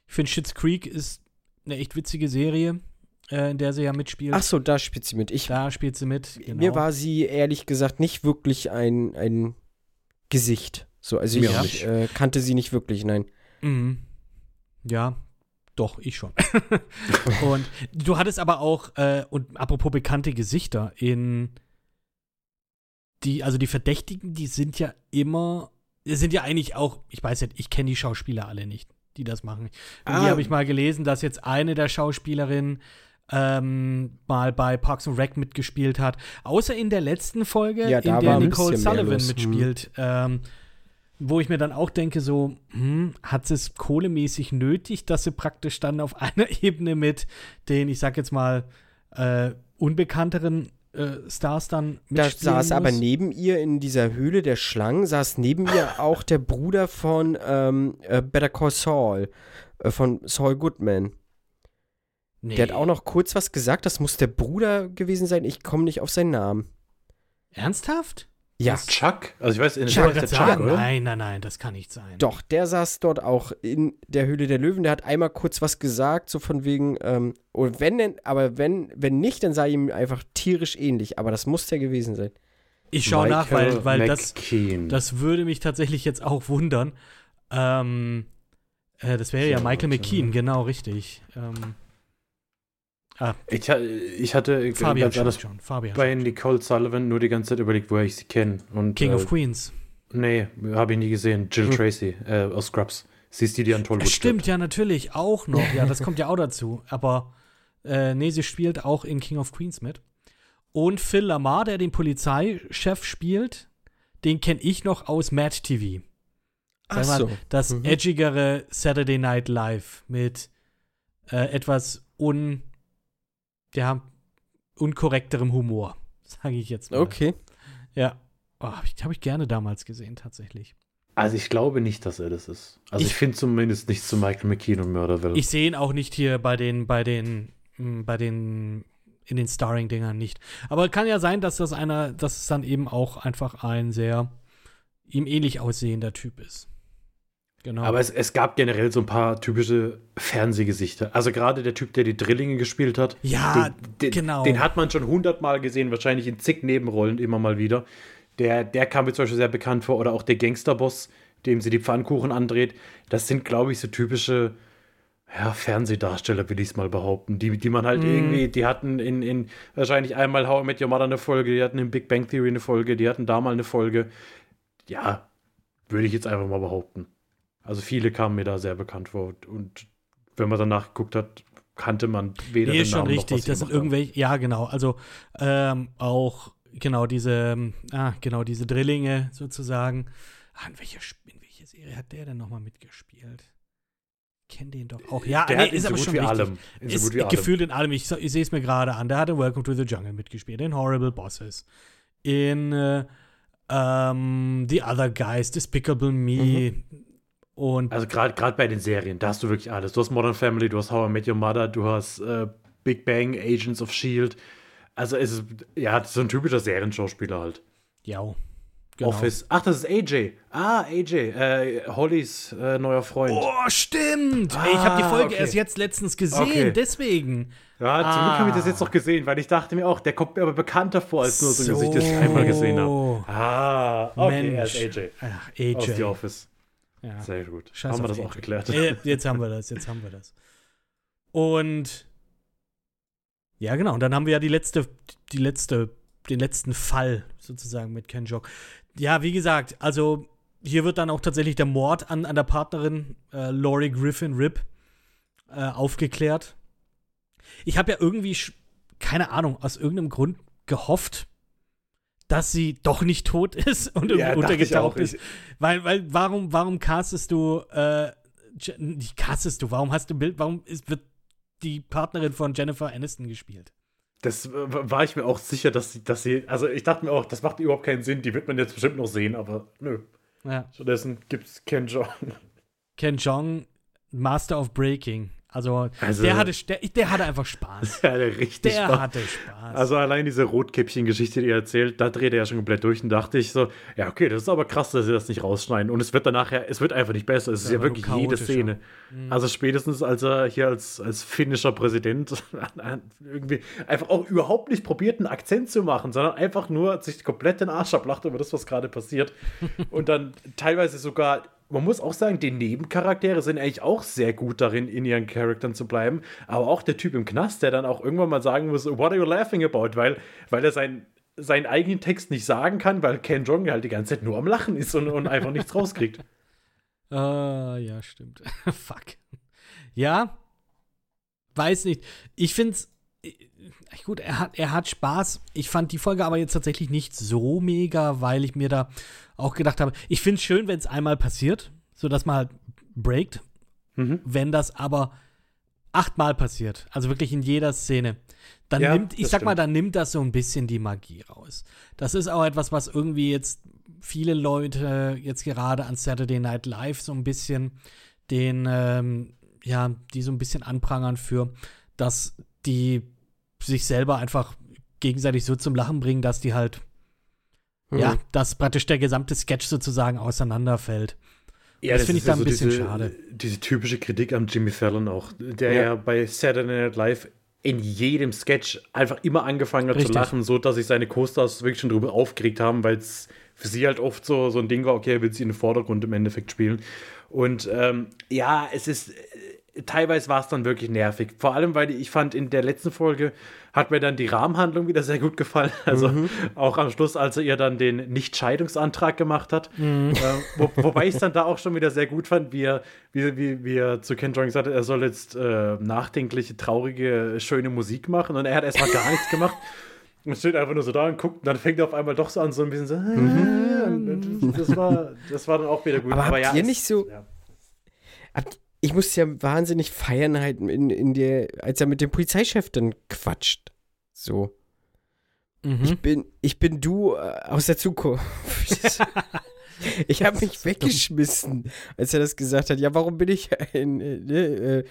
ich finde Schitt's Creek ist eine echt witzige Serie, äh, in der sie ja mitspielt. Ach so, da spielt sie mit. Ich, Da spielt sie mit. Genau. Mir war sie ehrlich gesagt nicht wirklich ein, ein Gesicht. So, also Mir ich äh, kannte sie nicht wirklich, nein. Mhm. Ja, doch, ich schon. und du hattest aber auch, äh, und apropos bekannte Gesichter, in die, also die Verdächtigen, die sind ja immer, die sind ja eigentlich auch, ich weiß nicht, ich kenne die Schauspieler alle nicht, die das machen. Irgendwie Ah. habe ich mal gelesen, dass jetzt eine der Schauspielerinnen ähm, mal bei Parks and Rec mitgespielt hat. Außer in der letzten Folge, Ja, in der Nicole Sullivan. Hm. mitspielt. Ähm, wo ich mir dann auch denke, so, hm, hat es kohlemäßig nötig, dass sie praktisch dann auf einer Ebene mit den, ich sag jetzt mal, äh, unbekannteren äh, Stars dann Da mitspielen saß aber muss? neben ihr in dieser Höhle der Schlangen, saß neben ihr auch der Bruder von ähm, äh, Better Call Saul, äh, von Saul Goodman. Nee. Der hat auch noch kurz was gesagt, das muss der Bruder gewesen sein, ich komme nicht auf seinen Namen. Ernsthaft? Ja, Chuck? Also ich weiß, in Ich der ist Chuck, sagen, oder? nein, nein, nein, das kann nicht sein. doch, der saß dort auch in der Höhle der Löwen, der hat einmal kurz was gesagt, so von wegen, ähm, und wenn denn, aber wenn, wenn nicht, dann sah ihm einfach tierisch ähnlich, aber das muss der gewesen sein. Ich schaue nach, weil, weil das, McKean. das würde mich tatsächlich jetzt auch wundern. Ähm, äh, das wäre ja, Ja, Michael. McKean, genau, richtig. Ähm, ah, ich, ich hatte Fabian ganz anders schon. Fabian. bei Nicole Sullivan nur die ganze Zeit überlegt, woher ich sie kenne. King äh, of Queens. Nee, habe ich nie gesehen. Jill Hm. Tracy äh, aus Scrubs. Sie ist die, die an Tollwood Stimmt, ja, natürlich, auch noch. Ja, das kommt ja auch dazu. Aber äh, nee, sie spielt auch in King of Queens mit. Und Phil Lamar, der den Polizeichef spielt, den kenne ich noch aus Mad TV. Sag mal, das Mhm. edgigere Saturday Night Live mit äh, etwas un, ja, unkorrekterem Humor, sage ich jetzt mal. Okay. Ja. Oh, habe ich, hab ich gerne damals gesehen, tatsächlich. Also ich glaube nicht, dass er das ist. Also ich, Ich- finde zumindest nicht zu Michael McKean und Murderville. Ich sehe ihn auch nicht hier bei den, bei den, mh, bei den, in den Starring-Dingern nicht. Aber kann ja sein, dass das einer, dass es dann eben auch einfach ein sehr ihm ähnlich aussehender Typ ist. Genau. Aber es, es gab generell so ein paar typische Fernsehgesichter. Also gerade der Typ, der die Drillinge gespielt hat. Ja, den, den, genau. Den hat man schon hundertmal gesehen, wahrscheinlich in zig Nebenrollen immer mal wieder. Der, der kam mir zum Beispiel sehr bekannt vor. Oder auch der Gangsterboss, dem sie die Pfannkuchen andreht. Das sind, glaube ich, so typische ja, Fernsehdarsteller, will ich es mal behaupten. Die, die man halt Mhm. irgendwie, die hatten in, in wahrscheinlich einmal How I Met Your Mother eine Folge, die hatten in Big Bang Theory eine Folge, die hatten da mal eine Folge. Ja, würde ich jetzt einfach mal behaupten. Also viele kamen mir da sehr bekannt vor. Und wenn man danach geguckt hat, kannte man weder Nee, den schon Namen noch, richtig. sie Das sind haben. irgendwelche, ja, genau. Also ähm, auch, genau, diese, ah, genau, diese Drillinge sozusagen. Ah, in welcher, in welcher Serie hat der denn nochmal mitgespielt? Ich kenne den doch auch. Ja, Der nee, ist so aber gut schon wie richtig. allem. In so ist gut wie allem. gefühlt in allem. Ich, so- ich sehe es mir gerade an. Der hat in Welcome to the Jungle mitgespielt, in Horrible Bosses, in äh, ähm, The Other Guys, Despicable Me und Also gerade bei den Serien, da hast du wirklich alles. Du hast Modern Family, du hast How I Met Your Mother, du hast äh, Big Bang, Agents of S.H.I.E.L.D. Also es ist, ja, das ist so ein typischer Serienschauspieler halt. ja, genau. Office. Ach, das ist AJ. Ah, AJ. Äh, Hollys äh, neuer Freund. Oh, stimmt. Ey, ich habe die Ah, Folge okay. erst jetzt letztens gesehen, Okay. deswegen. Ja, zum Glück habe ich das Ah. jetzt noch gesehen, weil ich dachte mir auch, der kommt mir aber bekannter vor, als nur so ein Gesicht, das ich einmal gesehen habe. Ah, okay, er ist AJ. Ach, Aus The AJ. Office. Ja. Sehr gut. Scheiß haben wir das auch AJ. geklärt. Äh, Jetzt haben wir das, jetzt haben wir das. Und ja, genau. Und dann haben wir ja die letzte, die letzte, den letzten Fall sozusagen mit Ken Jeong. Ja, wie gesagt, also hier wird dann auch tatsächlich der Mord an, an der Partnerin äh, Laurie Griffin Rip äh, aufgeklärt. Ich habe ja irgendwie, keine Ahnung, aus irgendeinem Grund gehofft, dass sie doch nicht tot ist und irgendwie Ja, untergetaucht auch. ist. Weil, weil, warum, warum castest du, äh, nicht castest du, warum hast du Bild, warum ist, wird die Partnerin von Jennifer Aniston gespielt? Das äh, war ich mir auch sicher, dass sie, dass sie, also ich dachte mir auch, das macht überhaupt keinen Sinn, die wird man jetzt bestimmt noch sehen, aber nö. Ja. Stattdessen gibt's Ken Jeong. Ken Jong, Master of Breaking. Also, Also- der, hatte, der, der hatte einfach Spaß. Ja, der richtig Der Spaß. hatte Spaß. Also allein diese Rotkäppchen-Geschichte, die er erzählt, da dreht er ja schon komplett durch und dachte ich so, ja, okay, das ist aber krass, dass sie das nicht rausschneiden. Und es wird dann nachher, es wird einfach nicht besser. Es ist ja aber wirklich jede. Szene. Also spätestens als er hier als, als finnischer Präsident irgendwie einfach auch überhaupt nicht probiert, einen Akzent zu machen, sondern einfach nur sich komplett den Arsch ablacht über das, was gerade passiert. und dann teilweise sogar man muss auch sagen, die Nebencharaktere sind eigentlich auch sehr gut darin, in ihren Charakteren zu bleiben. Aber auch der Typ im Knast, der dann auch irgendwann mal sagen muss, what are you laughing about? Weil, weil er sein, seinen eigenen Text nicht sagen kann, weil Ken Jong halt die ganze Zeit nur am Lachen ist und, und einfach nichts rauskriegt. Ah, ja, stimmt. Fuck. Ja, weiß nicht. Ich find's, äh, gut, er hat, er hat Spaß. Ich fand die Folge aber jetzt tatsächlich nicht so mega, weil ich mir da auch gedacht habe, ich finde es schön, wenn es einmal passiert, sodass man halt breakt. Mhm. Wenn das aber achtmal passiert, also wirklich in jeder Szene, dann Ja, nimmt, ich sag mal, stimmt. dann nimmt das so ein bisschen die Magie raus. Das ist auch etwas, was irgendwie jetzt viele Leute jetzt gerade an Saturday Night Live so ein bisschen den, ähm, ja, die so ein bisschen anprangern für, dass die sich selber einfach gegenseitig so zum Lachen bringen, dass die halt, Mhm. ja, dass praktisch der gesamte Sketch sozusagen auseinanderfällt. Ja, Das finde ich ist da ein bisschen diese, schade. Diese typische Kritik am Jimmy Fallon auch, der ja, Ja. bei Saturday Night Live in jedem Sketch einfach immer angefangen hat Richtig. zu lachen, so dass sich seine Co-Stars wirklich schon drüber aufgeregt haben, weil es für sie halt oft so, so ein Ding war, okay, er will sie in den Vordergrund im Endeffekt spielen. Und ähm, ja, es ist teilweise war es dann wirklich nervig. Vor allem, weil ich fand, in der letzten Folge hat mir dann die Rahmenhandlung wieder sehr gut gefallen. Also auch am Schluss, als er ihr dann den Nicht-Scheidungsantrag gemacht hat. Äh, wo, wobei ich es dann da auch schon wieder sehr gut fand, wie er, wie, wie, wie er zu Ken Jeong gesagt hat, er soll jetzt äh, nachdenkliche, traurige, schöne Musik machen. Und er hat erstmal gar nichts gemacht. Und steht einfach nur so da und guckt, und dann fängt er auf einmal doch so an, so ein bisschen so. Und Das, war, das war dann auch wieder gut. Aber habt ja, ihr nicht so- Ja. Ich musste ja wahnsinnig feiern, halt, in, in der, als er mit dem Polizeichef dann quatscht. So. Mhm. Ich bin, ich bin du äh, aus der Zukunft. ich habe mich weggeschmissen, als er das gesagt hat. Ja, warum bin ich ein, äh, ne, äh,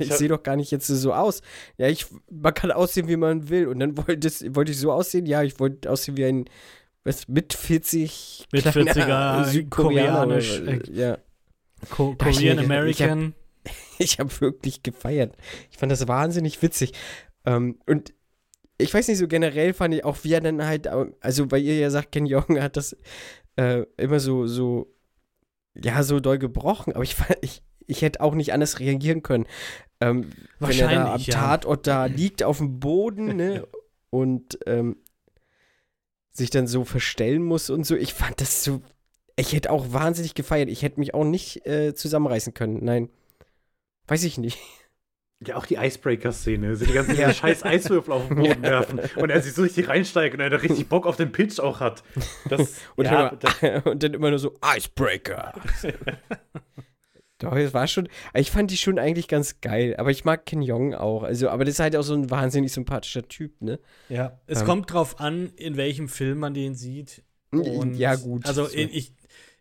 ich sehe doch gar nicht jetzt so aus. Ja, ich, man kann aussehen, wie man will. Und dann wollte, wollte ich so aussehen. Ja, ich wollte aussehen wie ein, was, mit 40 Mit kleiner 40er, Südkoreaner. koreanisch, oder- äh, ja. Co hab Korean hab- American. Ich habe wirklich gefeiert. Ich fand das wahnsinnig witzig. Ähm, und ich weiß nicht, so generell fand ich auch, wie er dann halt, also weil ihr ja sagt, Ken Jong hat das äh, immer so, so, ja, so doll gebrochen, aber ich fand, ich, ich hätte auch nicht anders reagieren können. Ähm, wenn er da am ja. Tatort da liegt auf dem Boden, ne, und ähm, sich dann so verstellen muss und so. Ich fand das so, ich hätte auch wahnsinnig gefeiert. Ich hätte mich auch nicht äh, zusammenreißen können. Nein. Weiß ich nicht. Ja, auch die Icebreaker-Szene, so die ganzen Ja. scheiß Eiswürfel auf den Boden werfen und er sich so richtig reinsteigt und er da richtig Bock auf den Pitch auch hat. Das, Und, ja, dann, das, und dann immer nur so Icebreaker. Doch, es war schon, ich fand die schon eigentlich ganz geil, aber ich mag Ken Jong auch. Also, aber das ist halt auch so ein wahnsinnig sympathischer Typ, ne? Ja, es Ähm. kommt drauf an, in welchem Film man den sieht. Und ja, gut. Also So. ich,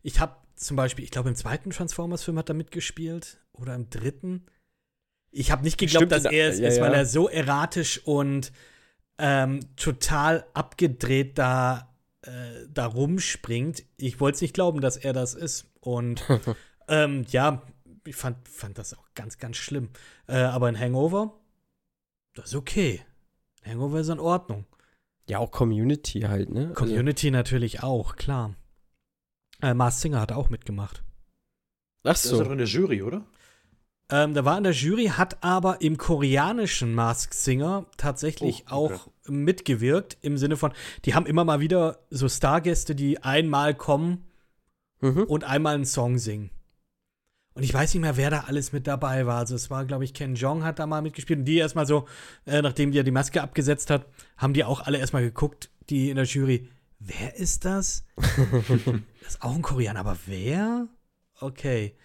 ich habe zum Beispiel, ich glaube im zweiten Transformers-Film hat er mitgespielt oder im dritten. Ich habe nicht geglaubt, Stimmt, dass er es ja, ist, weil ja. er so erratisch und ähm, total abgedreht da, äh, da rumspringt. Ich wollte es nicht glauben, dass er das ist. Und ähm, ja, ich fand, fand das auch ganz, ganz schlimm. Äh, aber ein Hangover, das ist okay. Hangover ist in Ordnung. ja, auch Community halt, ne? Also, Community natürlich auch, klar. Äh, Mars Singer hat auch mitgemacht. ach das ist doch so. in der Jury, oder? Ähm, der war in der Jury, hat aber im koreanischen Mask Singer tatsächlich Oh, okay. auch mitgewirkt, im Sinne von, die haben immer mal wieder so Stargäste, die einmal kommen Mhm. und einmal einen Song singen. Und ich weiß nicht mehr, wer da alles mit dabei war. Also es war, glaube ich, Ken Jong hat da mal mitgespielt. Und die erstmal so, äh, nachdem die ja die Maske abgesetzt hat, haben die auch alle erstmal geguckt, die in der Jury. Wer ist das? das ist auch ein Koreaner, aber wer? Okay.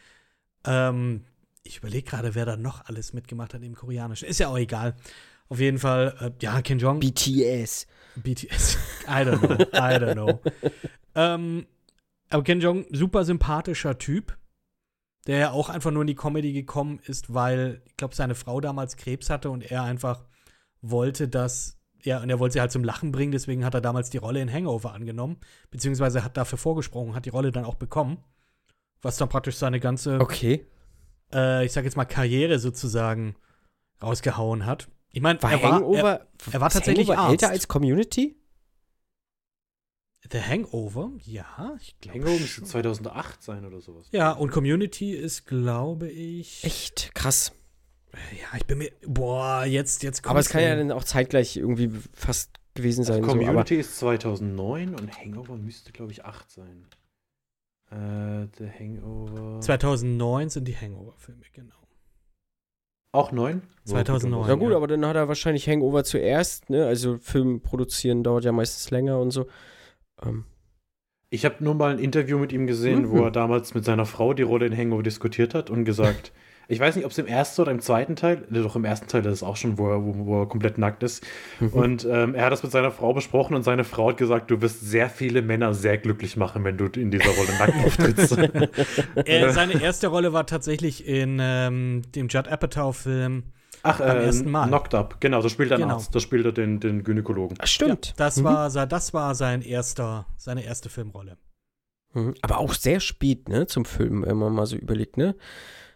Ähm, ich überlege gerade, wer da noch alles mitgemacht hat im Koreanischen. Ist ja auch egal. Auf jeden Fall, äh, ja, Ken Jong. BTS. BTS. I don't know. I don't know. ähm, aber Ken Jong, super sympathischer Typ, der ja auch einfach nur in die Comedy gekommen ist, weil, ich glaube, seine Frau damals Krebs hatte und er einfach wollte, dass, ja, und er wollte sie halt zum Lachen bringen, deswegen hat er damals die Rolle in Hangover angenommen, beziehungsweise hat dafür vorgesprochen, hat die Rolle dann auch bekommen, was dann praktisch seine ganze Okay. äh, ich sag jetzt mal, Karriere sozusagen rausgehauen hat. Ich meine, War er war, Hangover, er, er war ist tatsächlich Hangover älter als Community? The Hangover, ja, ich glaube. Hangover müsste 2008 sein oder sowas. Ja, und Community ist, glaube ich. Echt krass. Ja, ich bin mir. Boah, jetzt, jetzt Aber es kann ja dann auch zeitgleich irgendwie fast gewesen sein. so, aber, Community ist 2009 und Hangover müsste, glaube ich, 8 sein. Äh, The Hangover. 2009 sind die Hangover-Filme, genau. Auch neun? 2009. Na gut, ja. aber dann hat er wahrscheinlich Hangover zuerst, ne? Also Film produzieren dauert ja meistens länger und so. Ähm, Ich habe nur mal ein Interview mit ihm gesehen, Mhm. wo er damals mit seiner Frau die Rolle in Hangover diskutiert hat und gesagt, ich weiß nicht, ob es im ersten oder im zweiten Teil, ne, doch im ersten Teil, das ist auch schon, wo er, wo, wo er komplett nackt ist. Und ähm, er hat das mit seiner Frau besprochen und seine Frau hat gesagt, du wirst sehr viele Männer sehr glücklich machen, wenn du in dieser Rolle nackt auftrittst. Er, seine erste Rolle war tatsächlich in ähm, dem Judd Apatow-Film. Ach, Beim äh, ersten Mal. Knocked Up, genau, so spielt er einen Genau. Arzt, da spielt er den, den Gynäkologen. ach, stimmt. Das, war, se- das war sein erster, seine erste Filmrolle. Mhm. Aber auch sehr spät, ne, zum Film, wenn man mal so überlegt, ne?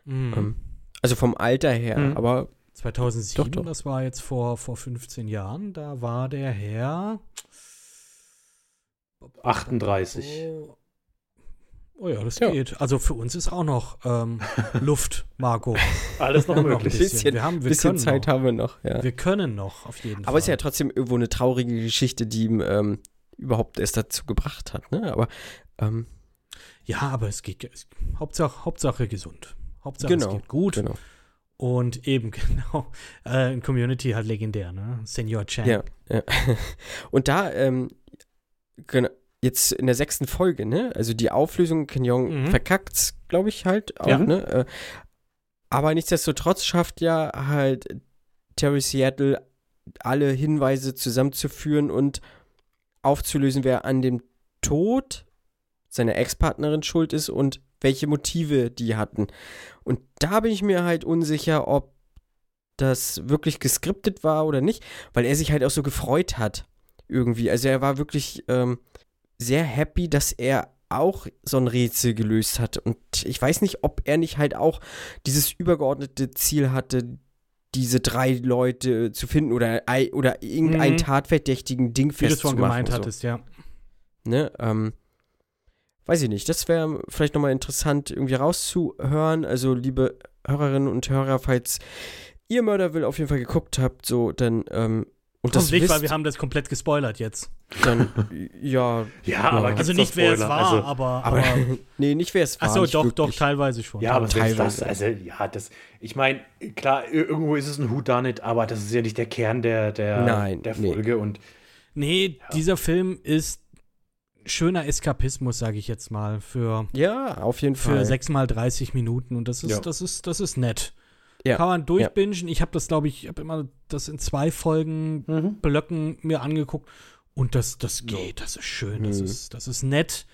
Mhm. Ähm, also vom Alter her, Mhm. aber 2007, Doch, doch. das war jetzt vor, vor 15 Jahren, da war der Herr 38. Oh, oh ja, das Ja. geht. Also für uns ist auch noch ähm, Luft, Marco. Alles noch noch ein möglich. bisschen. bisschen, Wir haben- wir bisschen können Zeit noch. haben wir noch, ja. Wir können noch, auf jeden Aber Fall. es ist ja trotzdem irgendwo eine traurige Geschichte, die ihm ähm, überhaupt erst dazu gebracht hat, ne? Aber ähm, ja, aber es geht es, Hauptsache, Hauptsache gesund. Hauptsache Genau, es geht gut. genau. Und eben, genau, äh, in Community halt legendär, ne? Senior Chan. Ja, ja. Und da, ähm, genau, jetzt in der sechsten Folge, ne? Also die Auflösung, Ken Jeong Mhm. verkackt's, glaube ich, halt auch, Ja. ne? Äh, aber nichtsdestotrotz schafft ja halt Terry Seattle alle Hinweise zusammenzuführen und aufzulösen, wer an dem Tod seiner Ex-Partnerin schuld ist und welche Motive die hatten. Und da bin ich mir halt unsicher, ob das wirklich geskriptet war oder nicht, weil er sich halt auch so gefreut hat irgendwie. Also er war wirklich ähm, sehr happy, dass er auch so ein Rätsel gelöst hat. Und ich weiß nicht, ob er nicht halt auch dieses übergeordnete Ziel hatte, diese drei Leute zu finden oder, oder irgendein Mhm. tatverdächtigen Ding Wie du es festzumachen. gemeint so. hattest, ja. Ne? Ähm, weiß ich nicht. Das wäre vielleicht nochmal interessant, irgendwie rauszuhören. Also, liebe Hörerinnen und Hörer, falls ihr Mörder will auf jeden Fall geguckt habt, so, dann, ähm, und das Hoffentlich, wisst, weil wir haben das komplett gespoilert jetzt. dann, ja, Ja, aber Ja. Also nicht, wer es war, Also, aber, aber, aber nee, nicht wer es war. Achso, nicht doch, wirklich. doch, teilweise schon. Ja, aber selbst das, Teilweise. also ja, das, ich meine, klar, ir- irgendwo ist es ein Whodunit, aber das ist ja nicht der Kern der, der, Nein, der nee. Folge und Nee, dieser Film ist schöner Eskapismus, sage ich jetzt mal, für, Ja, auf jeden für Fall. 6 mal 30 Minuten und das ist, Ja. das ist, das ist nett. Ja, Kann man durchbingen. Ich habe das, glaube ich, ich habe immer das in zwei Folgen Mhm. Blöcken mir angeguckt und das, das geht, das ist schön, das, Mhm. ist, das ist nett.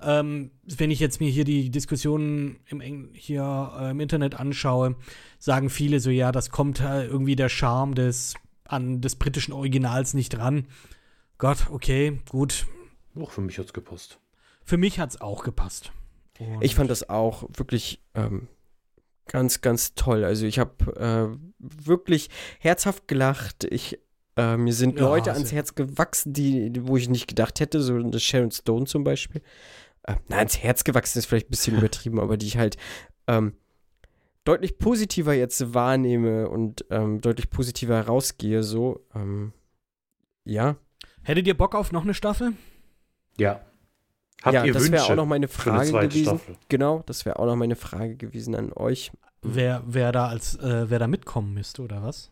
Ähm, wenn ich jetzt mir hier die Diskussionen im hier äh, im Internet anschaue, sagen viele so, ja, das kommt äh, irgendwie der Charme des, an des britischen Originals nicht ran. Gott, okay, gut. Auch für mich hat's gepasst. Für mich hat es auch gepasst. Und Ich fand das auch wirklich ähm, ganz, ganz toll. Also ich habe äh, wirklich herzhaft gelacht. Ich, äh, mir sind Ja, Leute ans Herz gewachsen, die, wo ich nicht gedacht hätte, so eine Sharon Stone zum Beispiel. Äh, nein, ans Herz gewachsen ist vielleicht ein bisschen übertrieben, aber die ich halt ähm, deutlich positiver jetzt wahrnehme und ähm, deutlich positiver herausgehe. So, ähm, ja. Hättet ihr Bock auf noch eine Staffel? Ja. Habt ja, ihr das wäre auch noch meine Frage gewesen. Staffel? Genau, das wäre auch noch meine Frage gewesen an euch. Wer, wer da als äh, wer da mitkommen müsste, oder was?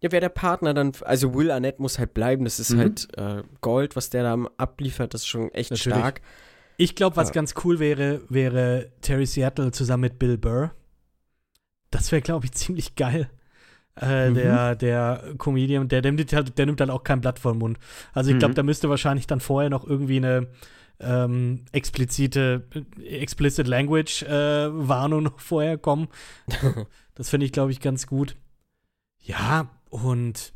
Ja, wer der Partner dann, also Will Arnett muss halt bleiben, das ist Mhm. halt äh, Gold, was der da abliefert, das ist schon echt Natürlich. stark. Ich glaube, was Ja. ganz cool wäre, wäre Terry Seattle zusammen mit Bill Burr. Das wäre, glaube ich, ziemlich geil. Äh, Mhm. Der, der Comedian, der, der, nimmt halt, der nimmt halt auch kein Blatt vor den Mund. Also ich glaube, Mhm. da müsste wahrscheinlich dann vorher noch irgendwie eine ähm, explizite, äh, explicit Language äh, Warnung noch vorher kommen. das finde ich, glaube ich, ganz gut. Ja, und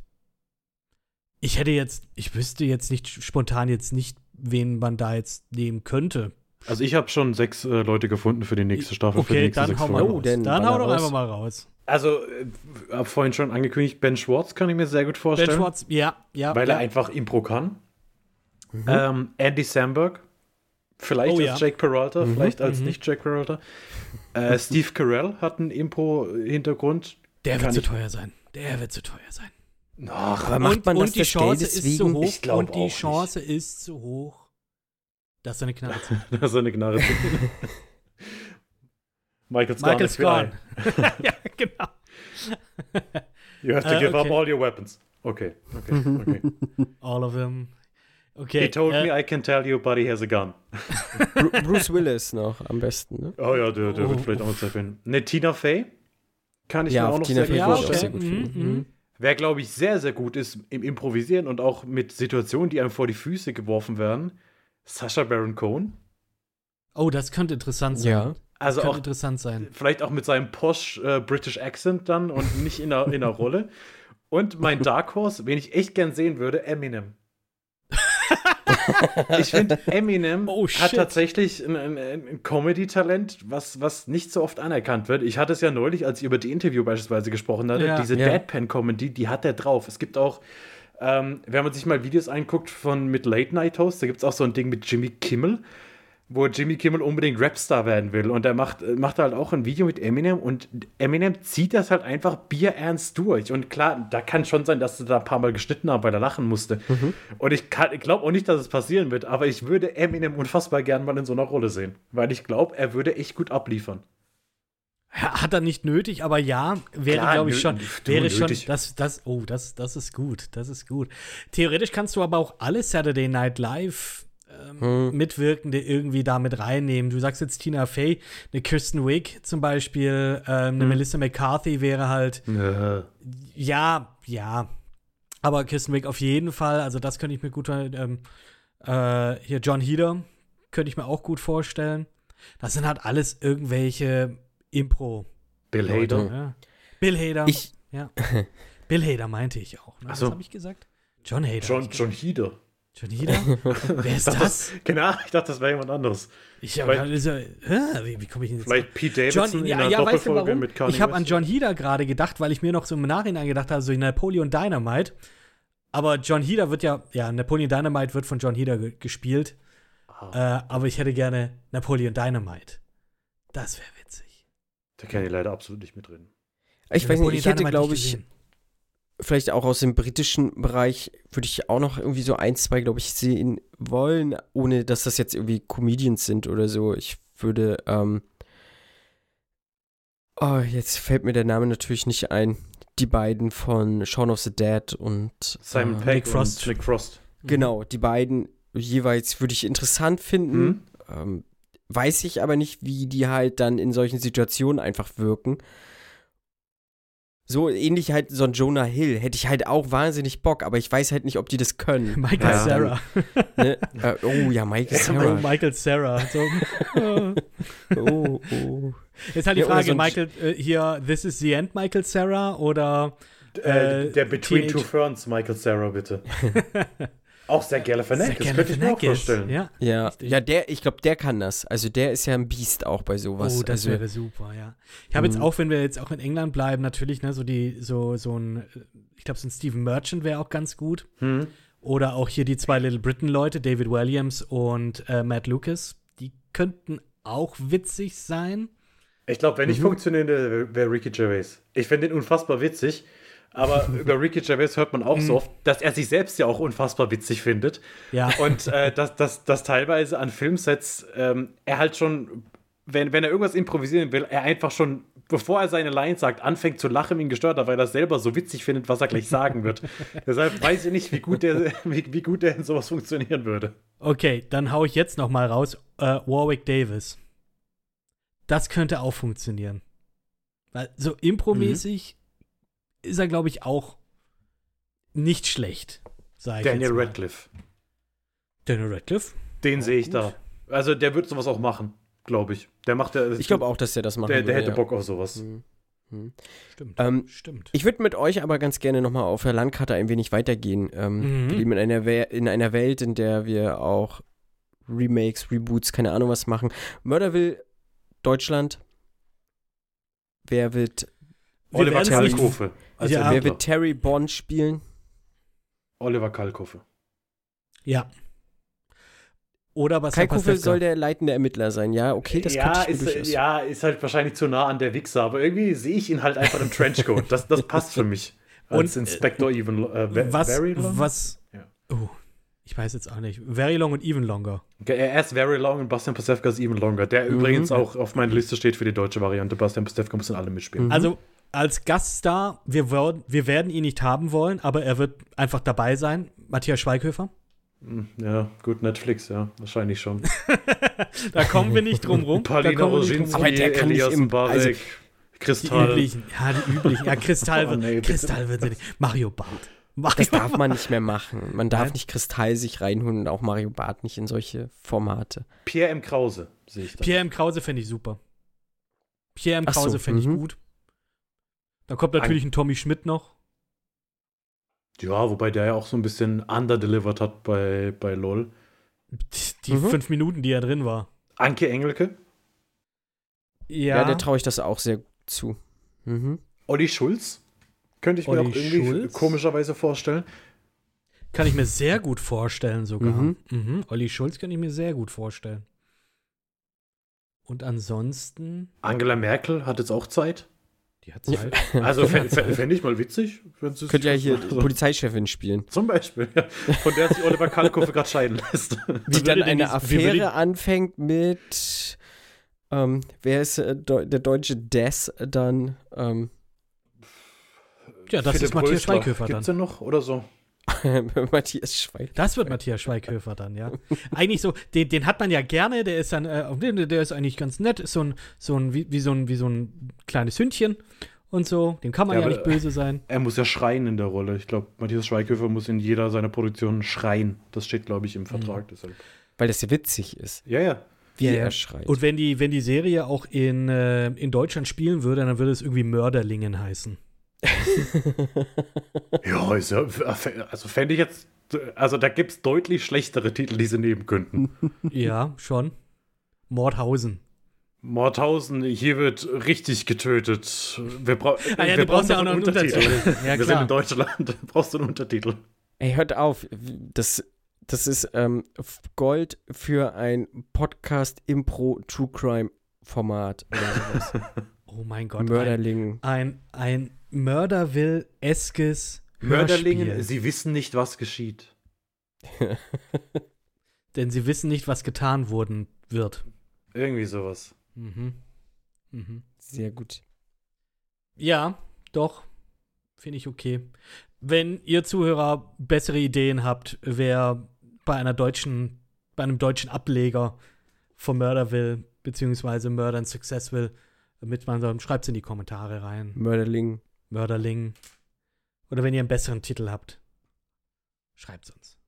ich hätte jetzt, ich wüsste jetzt nicht spontan jetzt nicht, wen man da jetzt nehmen könnte. Also ich habe schon sechs äh, Leute gefunden für die nächste Staffel. für die Okay, nächsten dann hau mal. Oh, raus. denn Dann hau doch raus. einfach mal raus. Also, äh, hab vorhin schon angekündigt, Ben Schwartz kann ich mir sehr gut Ben vorstellen. Schwartz, ja, ja. weil ja. er einfach Impro kann. Ähm, Andy Samberg, vielleicht Oh, als ja. Jake Peralta, vielleicht als Mhm. nicht Jake Peralta. Äh, Steve Carell hat einen Impro-Hintergrund. Der kann wird zu ich- teuer sein. Der wird zu teuer sein. Ach, Aber macht und, man und das die Chance ist zu hoch. Ich und auch die nicht. Chance ist zu hoch. dass seine Knarre zieht. das ist eine Gnade. Michael Scott. Michael FBI. Scott. ja, genau. You have to Äh, give up okay. all your weapons. Okay, okay, okay. All of them. Okay. He told äh, me I can tell you, but he has a gun. Bru Bruce Willis noch am besten, ne? Oh ja, der, der Oh. wird vielleicht auch noch Zeit finden. Ne, Tina Fey kann ich Ja, mir auch noch Tina sehr Fey gut ich auch sehr gut Mhm, mhm. Wer, glaube ich, sehr, sehr gut ist im Improvisieren und auch mit Situationen, die einem vor die Füße geworfen werden, Sasha Baron Cohen. Oh, das könnte interessant sein. Ja. Also könnte auch interessant sein. vielleicht auch mit seinem posh äh, British Accent dann und nicht in einer, in einer Rolle. Und mein Dark Horse, wen ich echt gern sehen würde, Eminem. ich finde, Eminem Oh, hat tatsächlich ein, ein, ein Comedy-Talent, was, was nicht so oft anerkannt wird. Ich hatte es ja neulich, als ich über die Interview beispielsweise gesprochen hatte, Ja. diese Ja. Deadpan-Comedy, die hat er drauf. Es gibt auch, ähm, wenn man sich mal Videos anguckt von mit Late Night Host, da gibt es auch so ein Ding mit Jimmy Kimmel wo Jimmy Kimmel unbedingt Rapstar werden will. Und er macht, macht halt auch ein Video mit Eminem und Eminem zieht das halt einfach bierernst durch. Und klar, da kann schon sein, dass sie da ein paar Mal geschnitten haben, weil er lachen musste. Und ich, ich glaube auch nicht, dass es passieren wird, aber ich würde Eminem unfassbar gern mal in so einer Rolle sehen. Weil ich glaube, er würde echt gut abliefern. Ha- Hat er nicht nötig, aber ja, wäre, glaube ich, schon. Wäre schon. Das, das, oh, das, das ist gut. Das ist gut. Theoretisch kannst du aber auch alle Saturday Night Live ähm, Mitwirkende irgendwie da mit reinnehmen. Du sagst jetzt Tina Fey, eine Kirsten Wick zum Beispiel, ähm, eine Melissa McCarthy wäre halt. Ja, ja. Aber Kirsten Wick auf jeden Fall. Also, das könnte ich mir gut. Ähm, äh, hier John Heder könnte ich mir auch gut vorstellen. Das sind halt alles irgendwelche Impro. Bill Leute, Hader. Ja. Bill Hader. Ich, ja. Bill Hader meinte ich auch. Ne? So. Was habe ich gesagt? John Hader. John, John Heder. John Heder? Wer ist das? Genau, ich dachte, das wäre jemand anderes. Ich hab, Vielleicht- also, hä? wie, wie komme ich denn jetzt? Vielleicht Pete Davidson John, in ja, einer ja weißt du warum? mit Kanye Ich habe an. John Heder gerade gedacht, weil ich mir noch so im Nachhinein gedacht habe, so Napoleon Dynamite. Aber John Heder wird ja, ja, Napoleon Dynamite wird von John Heder ge gespielt. Ah. Äh, aber ich hätte gerne Napoleon Dynamite. Das wäre witzig. Da kann ich leider absolut nicht mitreden. ich weiß nicht, ich hätte, glaube ich, gesehen. Vielleicht auch aus dem britischen Bereich, würde ich auch noch irgendwie so ein, zwei, glaube ich, sehen wollen, ohne dass das jetzt irgendwie Comedians sind oder so. Ich würde, ähm, oh, jetzt fällt mir der Name natürlich nicht ein. Die beiden von Shaun of the Dead und Simon äh, Pegg Nick Frost. und Nick Frost. Genau, die beiden jeweils würde ich interessant finden. Mhm. Ähm, weiß ich aber nicht, wie die halt dann in solchen Situationen einfach wirken. So ähnlich halt so ein Jonah Hill hätte ich halt auch wahnsinnig Bock, aber ich weiß halt nicht, ob die das können. Michael Ja. Sarah. Ne? äh, oh ja, Michael Oh, Sarah. Michael Sarah. So, äh. Oh, oh. Jetzt halt die Ja, Frage, so Michael, äh, hier, This is the End, Michael Sarah oder Äh, Äh, der Between Teenage- Two Ferns, Michael Sarah, bitte. Auch sehr Galifianakis, Zach könnte ich mir auch vorstellen. Ja. Ja, ja, der, ich glaube, der kann das. Also der ist ja ein Biest auch bei sowas. Oh, das also, wäre super, ja. Ich habe jetzt Mhm. auch, wenn wir jetzt auch in England bleiben, natürlich, ne, so die, so, so ein, ich glaube, so ein Steven Merchant wäre auch ganz gut. Hm. Oder auch hier die zwei Little Britain-Leute, David Williams und äh, Matt Lucas. Die könnten auch witzig sein. Ich glaube, wenn nicht funktionieren würde, wäre Ricky Gervais. Ich finde den unfassbar witzig, aber über Ricky Gervais hört man auch so oft, dass er sich selbst ja auch unfassbar witzig findet. Ja. Und äh, dass, dass, dass teilweise an Filmsets ähm, er halt schon, wenn, wenn er irgendwas improvisieren will, er einfach schon, bevor er seine Line sagt, anfängt zu lachen wie ein Gestörter, weil er selber so witzig findet, was er gleich sagen wird. Deshalb weiß ich nicht, wie gut der, wie, wie gut der in sowas funktionieren würde. Okay, dann hau ich jetzt noch mal raus. Äh, Warwick Davis. Das könnte auch funktionieren. Weil so impromäßig Mhm. Ist er, glaube ich, auch nicht schlecht. Ich Daniel. Radcliffe. Daniel Radcliffe? Den sehe ich da. Also der wird sowas auch machen, glaube ich. Der macht ja. ich glaube auch, dass der das machen Der, der würde, hätte ja. Bock auf sowas. Mhm. Mhm. Stimmt. Ähm, Stimmt. Ich würde mit euch aber ganz gerne nochmal auf der Landkarte ein wenig weitergehen. Ähm, Mhm. Wir leben in einer, We in einer Welt, in der wir auch Remakes, Reboots, keine Ahnung was machen. Murderville, Deutschland. Wer wird, Oliver Kalkofe. Als Ja. wer wird Terry Bond spielen? Oliver Kalkofe. Ja. Oder was Kai Kuffel soll der leitende Ermittler sein. Ja, okay, das ja, könnte ich ist, durchaus. ja, ist halt wahrscheinlich zu nah an der Wichser, aber irgendwie sehe ich ihn halt einfach im Trenchcoat. Das, das passt für mich. Als Und, Inspector Even äh, Ve- was, Very Long? was, Ja. oh, ich weiß jetzt auch nicht. Very Long und Even Longer. Okay, Er ist Very Long und Bastian Pastewka ist Even Longer. Der Mhm. übrigens auch auf meiner Liste steht für die deutsche Variante. Bastian Pastewka muss in alle mitspielen. Mhm. Also, als Gaststar, wir, wir werden ihn nicht haben wollen, aber er wird einfach dabei sein. Matthias Schweighöfer. Ja, gut, Netflix, ja, wahrscheinlich schon. Da kommen wir nicht drum rum. Da Paulina kommen wir nicht drum Roginski. Aber der kann nicht Elias im- Mbarek, also- Die Kristall. üblichen, ja, die üblichen. Ja, Kristall Oh, wird, nee. Kristall wird sie nicht. Mario Barth. Mario Das darf man nicht mehr machen. Man darf Nein. nicht Kristall sich reinholen und auch Mario Barth nicht in solche Formate. Pierre M. Krause, sehe ich da. Pierre M. Krause fände ich super. Pierre M. Ach so, Krause fände ich mhm. gut. Dann kommt natürlich ein Tommy Schmidt noch. Ja, wobei der ja auch so ein bisschen underdelivered hat bei, bei LOL. Die Mhm. fünf Minuten, die er drin war. Anke Engelke, Ja, Ja, der traue ich das auch sehr zu. Mhm. Olli Schulz. Könnte ich mir Olli auch irgendwie Schulz? komischerweise vorstellen. kann ich mir sehr gut vorstellen sogar. Mhm. Mhm. Olli Schulz kann ich mir sehr gut vorstellen. Und ansonsten, Angela Merkel hat jetzt auch Zeit. Die hat Zeit. Also fände fänd ich mal witzig. Könnte ja hier also, Polizeichefin spielen. Zum Beispiel, ja. Von der sich Oliver Kalkofe gerade scheiden lässt. Würde dann denn eine dies- wie würde Affäre anfängt mit, ähm, wer ist äh, der deutsche Des dann? Ähm, Ja, das Philipp ist Matthias. Schweighöfer dann. Gibt's den noch oder so? Matthias Schweig. Das wird Matthias Schweighöfer dann, ja. Eigentlich so, den, den hat man ja gerne, der ist dann, äh, der, ist eigentlich ganz nett, ist so ein, so ein, wie, wie so ein, wie so ein kleines Hündchen und so, dem kann man Ja, ja, nicht böse sein. Er muss ja schreien in der Rolle. Ich glaube, Matthias Schweighöfer muss in jeder seiner Produktionen schreien. Das steht, glaube ich, im Vertrag. Mhm. Deshalb. Weil das ja witzig ist, Ja, ja. wie Ja, er schreit. Und wenn die, wenn die Serie auch in, äh, in Deutschland spielen würde, dann würde es irgendwie Mörderlingen heißen. Ja, ist ja, also fände ich jetzt, also da gibt es deutlich schlechtere Titel, die sie nehmen könnten. ja, schon. Mordhausen. Mordhausen, hier wird richtig getötet. Wir, brau Ah ja, wir du brauchst ja auch noch einen Untertitel. Ja, wir sind in Deutschland, da brauchst du einen Untertitel. Ey, hört auf. Das, das ist ähm, Gold für ein Podcast-Impro-True-Crime-Format oder sowas. Oh mein Gott. Ein, Mörderling. ein, ein Mörderwill-eskes Mörderlingen, Hörspiel. sie wissen nicht, was geschieht. Denn sie wissen nicht, was getan worden wird. Irgendwie sowas. Mhm. Mhm. Sehr gut. Ja, doch. Finde ich okay. Wenn ihr Zuhörer bessere Ideen habt, wer bei einer deutschen, bei einem deutschen Ableger von Mörder will, beziehungsweise Murder and Success will, mitmachen soll, schreibt es in die Kommentare rein. Mörderling. Mörderling. Oder wenn ihr einen besseren Titel habt, schreibt es uns.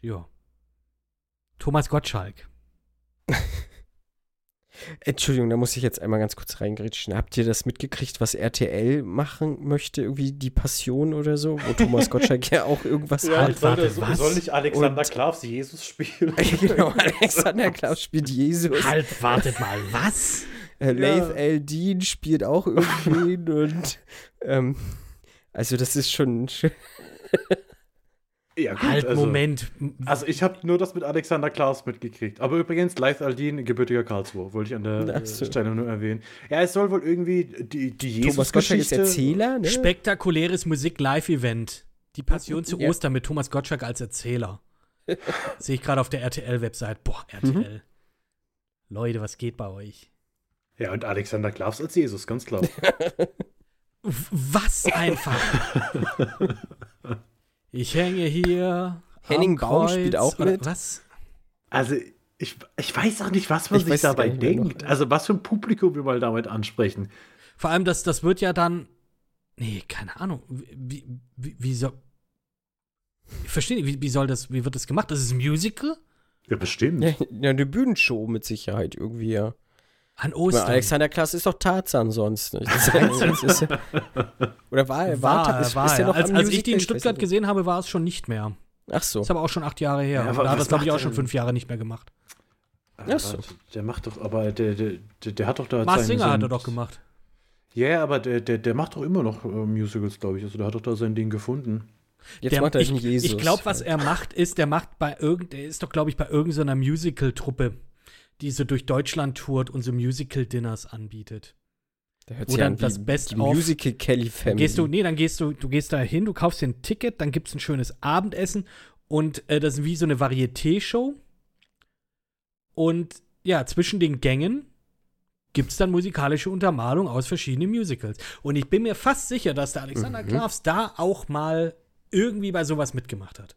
Ja. Thomas Gottschalk. Entschuldigung, da muss ich jetzt einmal ganz kurz reingrätschen. Habt ihr das mitgekriegt, was RTL machen möchte? Irgendwie die Passion oder so? Wo Thomas Gottschalk ja auch irgendwas Ja, hat. Halt, warte, soll, was? soll nicht Alexander Und- Klavs Jesus spielen? genau, Alexander Klaus spielt Jesus. Halt, wartet mal, was? Äh, Laith L. Dean spielt auch irgendwen und ähm, also das ist schon, schon Ja, gut, Halt, also, Moment. Also ich habe nur das mit Alexander Klaus mitgekriegt. Aber übrigens, Leith Aldin, gebürtiger Karlsruhe, wollte ich an der Ach äh, so. Stelle nur erwähnen. Ja, es soll wohl irgendwie die, die Thomas Gottschalk ist Jesus-Geschichte... Erzähler, ne? Spektakuläres Musik-Live-Event. Die Passion zu. Ostern mit Thomas Gottschalk als Erzähler. Sehe ich gerade auf der RTL-Website. Boah, RTL. Leute, was geht bei euch? Ja, und Alexander Klavs als Jesus, ganz klar. Was einfach? Ich hänge hier. Henning Baum Kreuz, spielt auch mit. Was? Also, ich, ich weiß auch nicht, was man Ich sich dabei denkt. noch. Also, was für ein Publikum wir mal damit ansprechen. Vor allem, das, das wird ja dann. Nee, keine Ahnung. Wie, wie, wie soll. Ich verstehe nicht, wie, wie soll das, wie wird das gemacht? Das ist ein Musical? Ja, bestimmt. Ja, eine Bühnenshow mit Sicherheit irgendwie, ja. An Ostern. Alexander Klaas ist doch Tarzan sonst. Das ist, das ist, ja- oder war er? War, war, ist, war, ist ja. noch als, am als ich die in Stuttgart gesehen habe, war es schon nicht mehr. Ach so. Ist aber auch schon acht Jahre her. Ja, da hat das, glaube ich, auch schon fünf Jahre nicht mehr gemacht. Aber so. Der macht doch, aber der, der, der, der hat doch da. Mars Singer hat er doch gemacht. Ja, ja, aber der, der, der macht doch immer noch äh, Musicals, glaube ich. Also, der hat doch da sein Ding gefunden. Jetzt Der, macht er ich Jesus. ich glaube, was er macht, ist, der macht bei irgend, der ist doch, glaube ich, bei irgendeiner Musical-Truppe, die so durch Deutschland tourt und so Musical-Dinners anbietet. Der hört wo sich dann an wie das Best die of- Musical Kelly Dann Family. gehst du, nee, dann gehst du, du gehst da hin, du kaufst dir ein Ticket, dann gibt es ein schönes Abendessen und äh, das ist wie so eine Varieté-Show. Und ja, zwischen den Gängen gibt es dann musikalische Untermalung aus verschiedenen Musicals. Und ich bin mir fast sicher, dass der Alexander Mhm. Klavs da auch mal irgendwie bei sowas mitgemacht hat.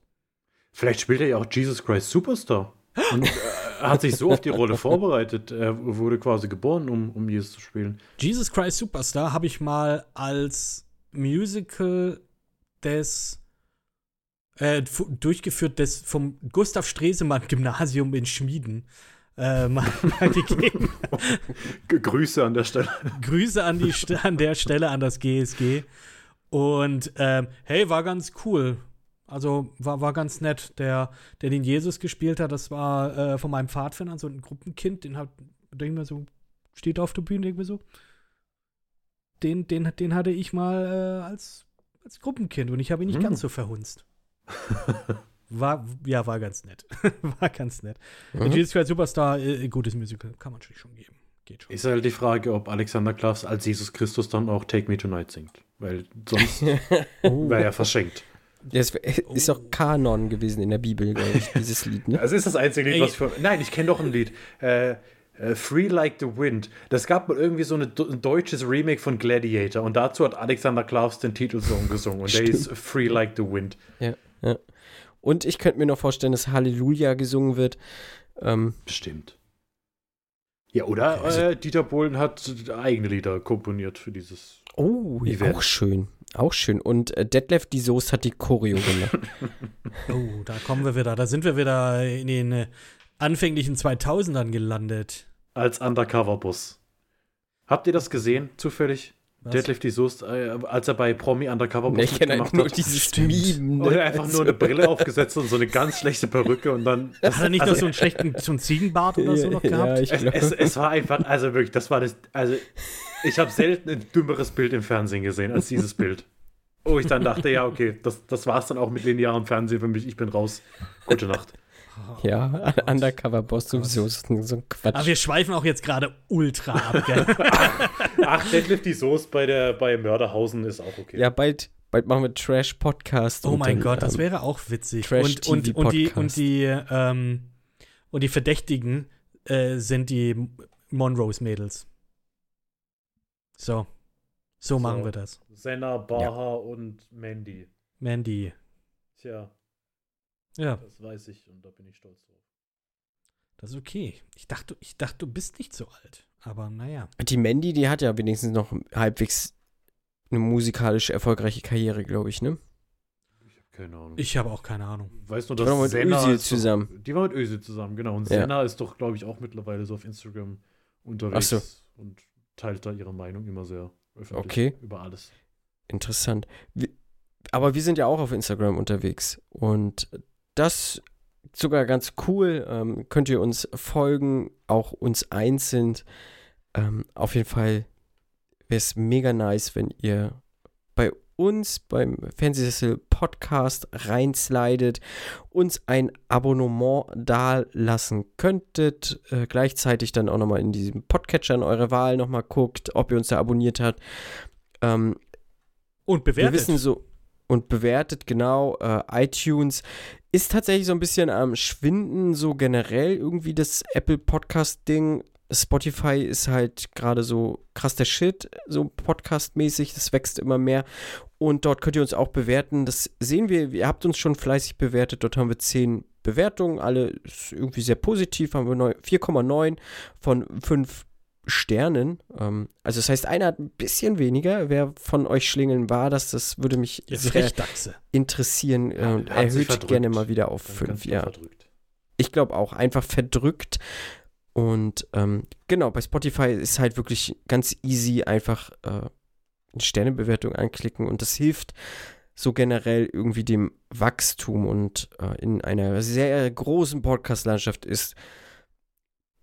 Vielleicht spielt er ja auch Jesus Christ Superstar. Und äh, hat sich so auf die Rolle vorbereitet. Er wurde quasi geboren, um, um Jesus zu spielen. Jesus Christ Superstar habe ich mal als Musical des äh, durchgeführt des vom Gustav Stresemann Gymnasium in Schmieden äh, mal, mal gegeben. Grüße an der Stelle. Grüße an, die, St- an der Stelle an das GSG. Und ähm, hey, war ganz cool. Also war, war ganz nett. Der, der den Jesus gespielt hat, das war äh, von meinem Pfadfinder, so ein Gruppenkind, den hat, denk mir so, steht auf der Bühne, denk mir so. Den, den, den hatte ich mal äh, als, als Gruppenkind und ich habe ihn nicht Hm. ganz so verhunzt. War, ja, war ganz nett. war ganz nett. Mhm. Jesus Christ Superstar, äh, gutes Musical, kann man sich schon geben. Geht schon. Ist halt die Frage, ob Alexander Klavs als Jesus Christus dann auch Take Me Tonight singt. Weil sonst Oh. wäre er verschenkt. Das ist auch Kanon gewesen in der Bibel, glaube ich, dieses Lied, ne? Das ist das einzige Lied, was ich für. Nein, ich kenne doch ein Lied. Äh, äh, Free Like the Wind. Das gab mal irgendwie so eine, ein deutsches Remake von Gladiator und dazu hat Alexander Klavs den Titelsong gesungen und der ist Free Like the Wind. Ja, ja. Und ich könnte mir noch vorstellen, dass Halleluja gesungen wird. Ähm, Bestimmt. Ja, oder äh, Dieter Bohlen hat eigene Lieder komponiert für dieses. oh, ja, Event. auch schön. Auch schön. Und äh, Detlef die Soest hat die Choreo gemacht. Oh, da kommen wir wieder. Da sind wir wieder in den äh, anfänglichen 2000ern gelandet. Als Undercover-Boss. Habt ihr das gesehen, zufällig? Was? Deadlift die Soest, äh, als er bei Promi Undercover Boss ich halt nur hat. dieses. Meme. Und Ne? er einfach nur eine Brille aufgesetzt und so eine ganz schlechte Perücke und dann. Hat er nicht also, noch so einen schlechten, so einen Ziegenbart oder so noch Ja, gehabt? ich es, es, es war einfach, also wirklich, das war das. Also, ich habe selten ein dümmeres Bild im Fernsehen gesehen als dieses Bild. Wo ich dann dachte, ja, okay, das, das war's dann auch mit linearem Fernsehen für mich. Ich bin raus. Gute Nacht. Ja, Undercover-Boss sowieso ist so ein Quatsch. Aber wir schweifen auch jetzt gerade ultra ab, gell? Ach, Deadlift die Soße bei, der, bei Mörderhausen ist auch okay. ja, bald, bald machen wir Trash-Podcast. Oh mein dann, Gott, das ähm, wäre auch witzig. Trash Und, und, und, die, und, die, ähm, und die Verdächtigen äh, sind die Monrose-Mädels. So. So machen wir das. Senna, Baha und Mandy. Mandy. Tja, Ja, das weiß ich und da bin ich stolz drauf. das ist okay. Ich dachte, ich dachte, du bist nicht so alt. Aber naja. Die Mandy, die hat ja wenigstens noch halbwegs eine musikalisch erfolgreiche Karriere, glaube ich, ne? Ich habe keine Ahnung. Ich habe auch keine Ahnung. weiß nur, Die waren dass mit Senna Özil ist doch- zusammen. Die war mit Özil zusammen, genau. Und Ja. Senna ist doch, glaube ich, auch mittlerweile so auf Instagram unterwegs Ach so. und teilt da ihre Meinung immer sehr öffentlich Okay. über alles. Interessant. Wir, aber wir sind ja auch auf Instagram unterwegs. Und das sogar ganz cool. Ähm, könnt ihr uns folgen, auch uns einzeln. Ähm, auf jeden Fall wäre es mega nice, wenn ihr bei uns beim Fernsehsessel Podcast reinslidet, uns ein Abonnement dalassen könntet, äh, gleichzeitig dann auch nochmal in diesem Podcatcher in eurer Wahl nochmal guckt, ob ihr uns da abonniert habt. Ähm, Und bewertet. wir wissen so und bewertet genau äh, iTunes ist tatsächlich so ein bisschen am Schwinden so generell irgendwie das Apple Podcast Ding. Spotify ist halt gerade so krass der Shit, so Podcast-mäßig, das wächst immer mehr. Und dort könnt ihr uns auch bewerten. Das sehen wir, ihr habt uns schon fleißig bewertet. Dort haben wir 10 Bewertungen, alle ist irgendwie sehr positiv, haben wir neu- 4,9 von 5 Sternen. Ähm, also das heißt, einer hat ein bisschen weniger. Wer von euch Schlingeln war das? Das würde mich Jetzt sehr interessieren. Ja, und hat sich erhöht gerne mal wieder auf Dann 5. ganz Ja, verdrückt. ich glaube auch einfach verdrückt. Und ähm, genau, bei Spotify ist halt wirklich ganz easy einfach äh, eine Sternebewertung anklicken und das hilft so generell irgendwie dem Wachstum und äh, in einer sehr großen Podcast-Landschaft ist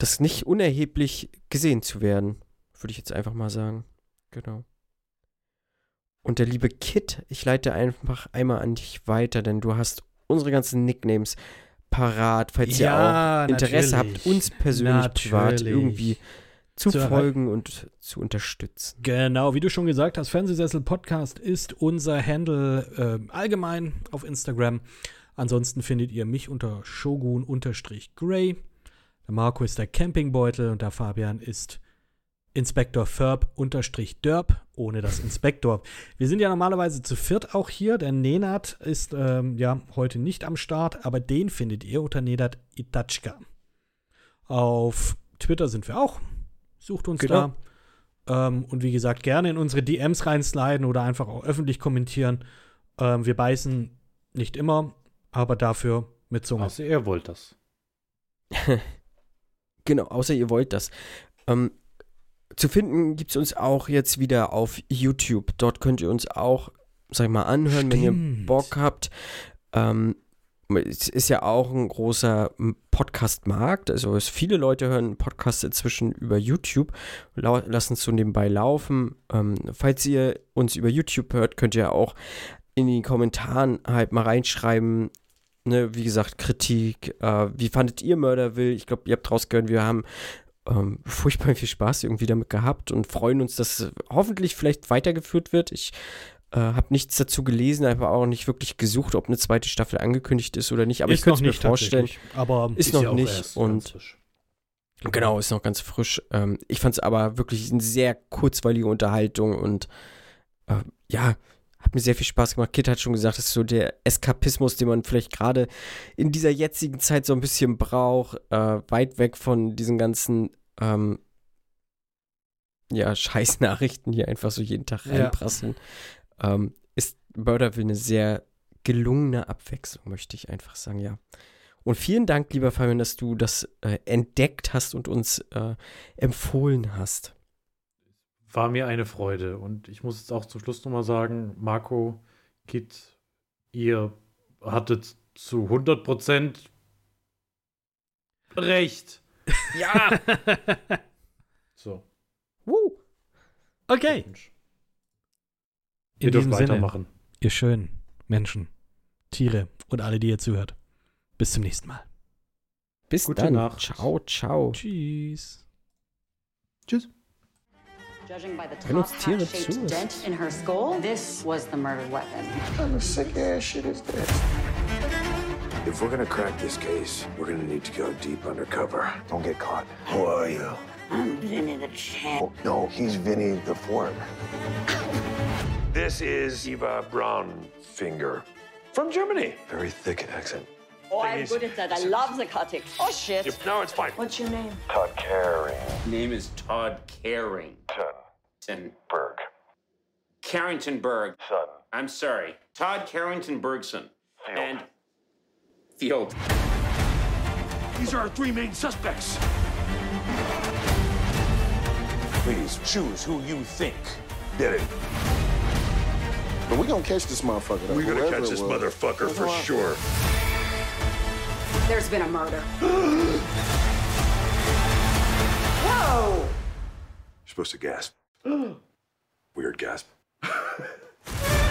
das nicht unerheblich gesehen zu werden, würde ich jetzt einfach mal sagen. Genau. Und der liebe Kit, ich leite einfach einmal an dich weiter, denn du hast unsere ganzen Nicknames parat, falls ihr Ja, auch Interesse natürlich. habt, uns persönlich privat Natürlich. irgendwie zu, Zu folgen und zu unterstützen. Genau, wie du schon gesagt hast, Fernsehsessel Podcast ist unser Handle äh, allgemein auf Instagram. Ansonsten findet ihr mich unter Shogun-Gray. Der Marco ist der Campingbeutel und der Fabian ist Inspektor Ferb unterstrich Derb, ohne das Inspektor. Wir sind ja normalerweise zu viert auch hier. Der Nenad ist ähm, ja heute nicht am Start, aber den findet ihr unter Nenad Itachka. Auf Twitter sind wir auch. Sucht uns Genau. da. Ähm, und wie gesagt, gerne in unsere DMs reinsliden oder einfach auch öffentlich kommentieren. Ähm, wir beißen nicht immer, aber dafür mit Zunge. Also ihr wollt das. Genau, außer ihr wollt das. Ähm, zu finden gibt es uns auch jetzt wieder auf YouTube. Dort könnt ihr uns auch, sag ich mal, anhören, wenn ihr Stimmt. Bock habt. Ähm, es ist ja auch ein großer m, Podcast-Markt. Also viele Leute hören Podcasts inzwischen über YouTube, lassen es so nebenbei laufen. Ähm, falls ihr uns über YouTube hört, könnt ihr auch in die Kommentaren halt mal reinschreiben, ne, wie gesagt, Kritik, äh, wie fandet ihr Murderville? Ich glaube, ihr habt rausgehört, wir haben ähm, furchtbar viel Spaß irgendwie damit gehabt und freuen uns, dass es hoffentlich vielleicht weitergeführt wird. Ich äh, habe nichts dazu gelesen, habe auch nicht wirklich gesucht, ob eine zweite Staffel angekündigt ist oder nicht, aber ich ist könnte noch es mir vorstellen. aber Ist, noch ja nicht und. Genau, ist noch ganz frisch. Ähm, ich fand es aber wirklich eine sehr kurzweilige Unterhaltung und äh, ja, hat mir sehr viel Spaß gemacht. Kit hat schon gesagt, das ist so der Eskapismus, den man vielleicht gerade in dieser jetzigen Zeit so ein bisschen braucht, äh, weit weg von diesen ganzen ähm, ja, Scheißnachrichten, die einfach so jeden Tag Ja. reinprasseln. Ähm, ist Murderville eine sehr gelungene Abwechslung, möchte ich einfach sagen, ja. Und vielen Dank, lieber Fabian, dass du das äh, entdeckt hast und uns äh, empfohlen hast. War mir eine Freude. Und ich muss jetzt auch zum Schluss nochmal sagen, Marco, Kit, ihr hattet zu 100% recht. Ja! So. Woo. okay. Ihr dürft diesem Sinne, weitermachen. ihr schönen Menschen, Tiere und alle, die ihr zuhört. Bis zum nächsten Mal. Bis Gute dann. Nacht. Ciao, ciao. Tschüss. Tschüss. Judging by the Wenn uns top Tiere hat-shaped dent in her skull, this was the murder weapon. kind of sick ass shit is this? If we're gonna crack this case, we're gonna need to go deep undercover. Don't get caught. Who are you? I'm Vinny the Champ. Oh, no, he's Vinny the foreigner. This is Eva Braunfinger from Germany. Very thick accent. Oh, Thing I'm is- good at that. I love the cutting. Oh, shit. If- no, it's fine. What's your name? Todd Carey. name is Todd Carrington Berg. Carrington Berg. Son. I'm sorry, Todd Carrington Bergson. And Field. These are our three main suspects. Please choose who you think did it. But we gonna catch this motherfucker. though, We're gonna catch this was. motherfucker for Whoever- sure. There's been a murder. Whoa! You're supposed to gasp. Weird gasp.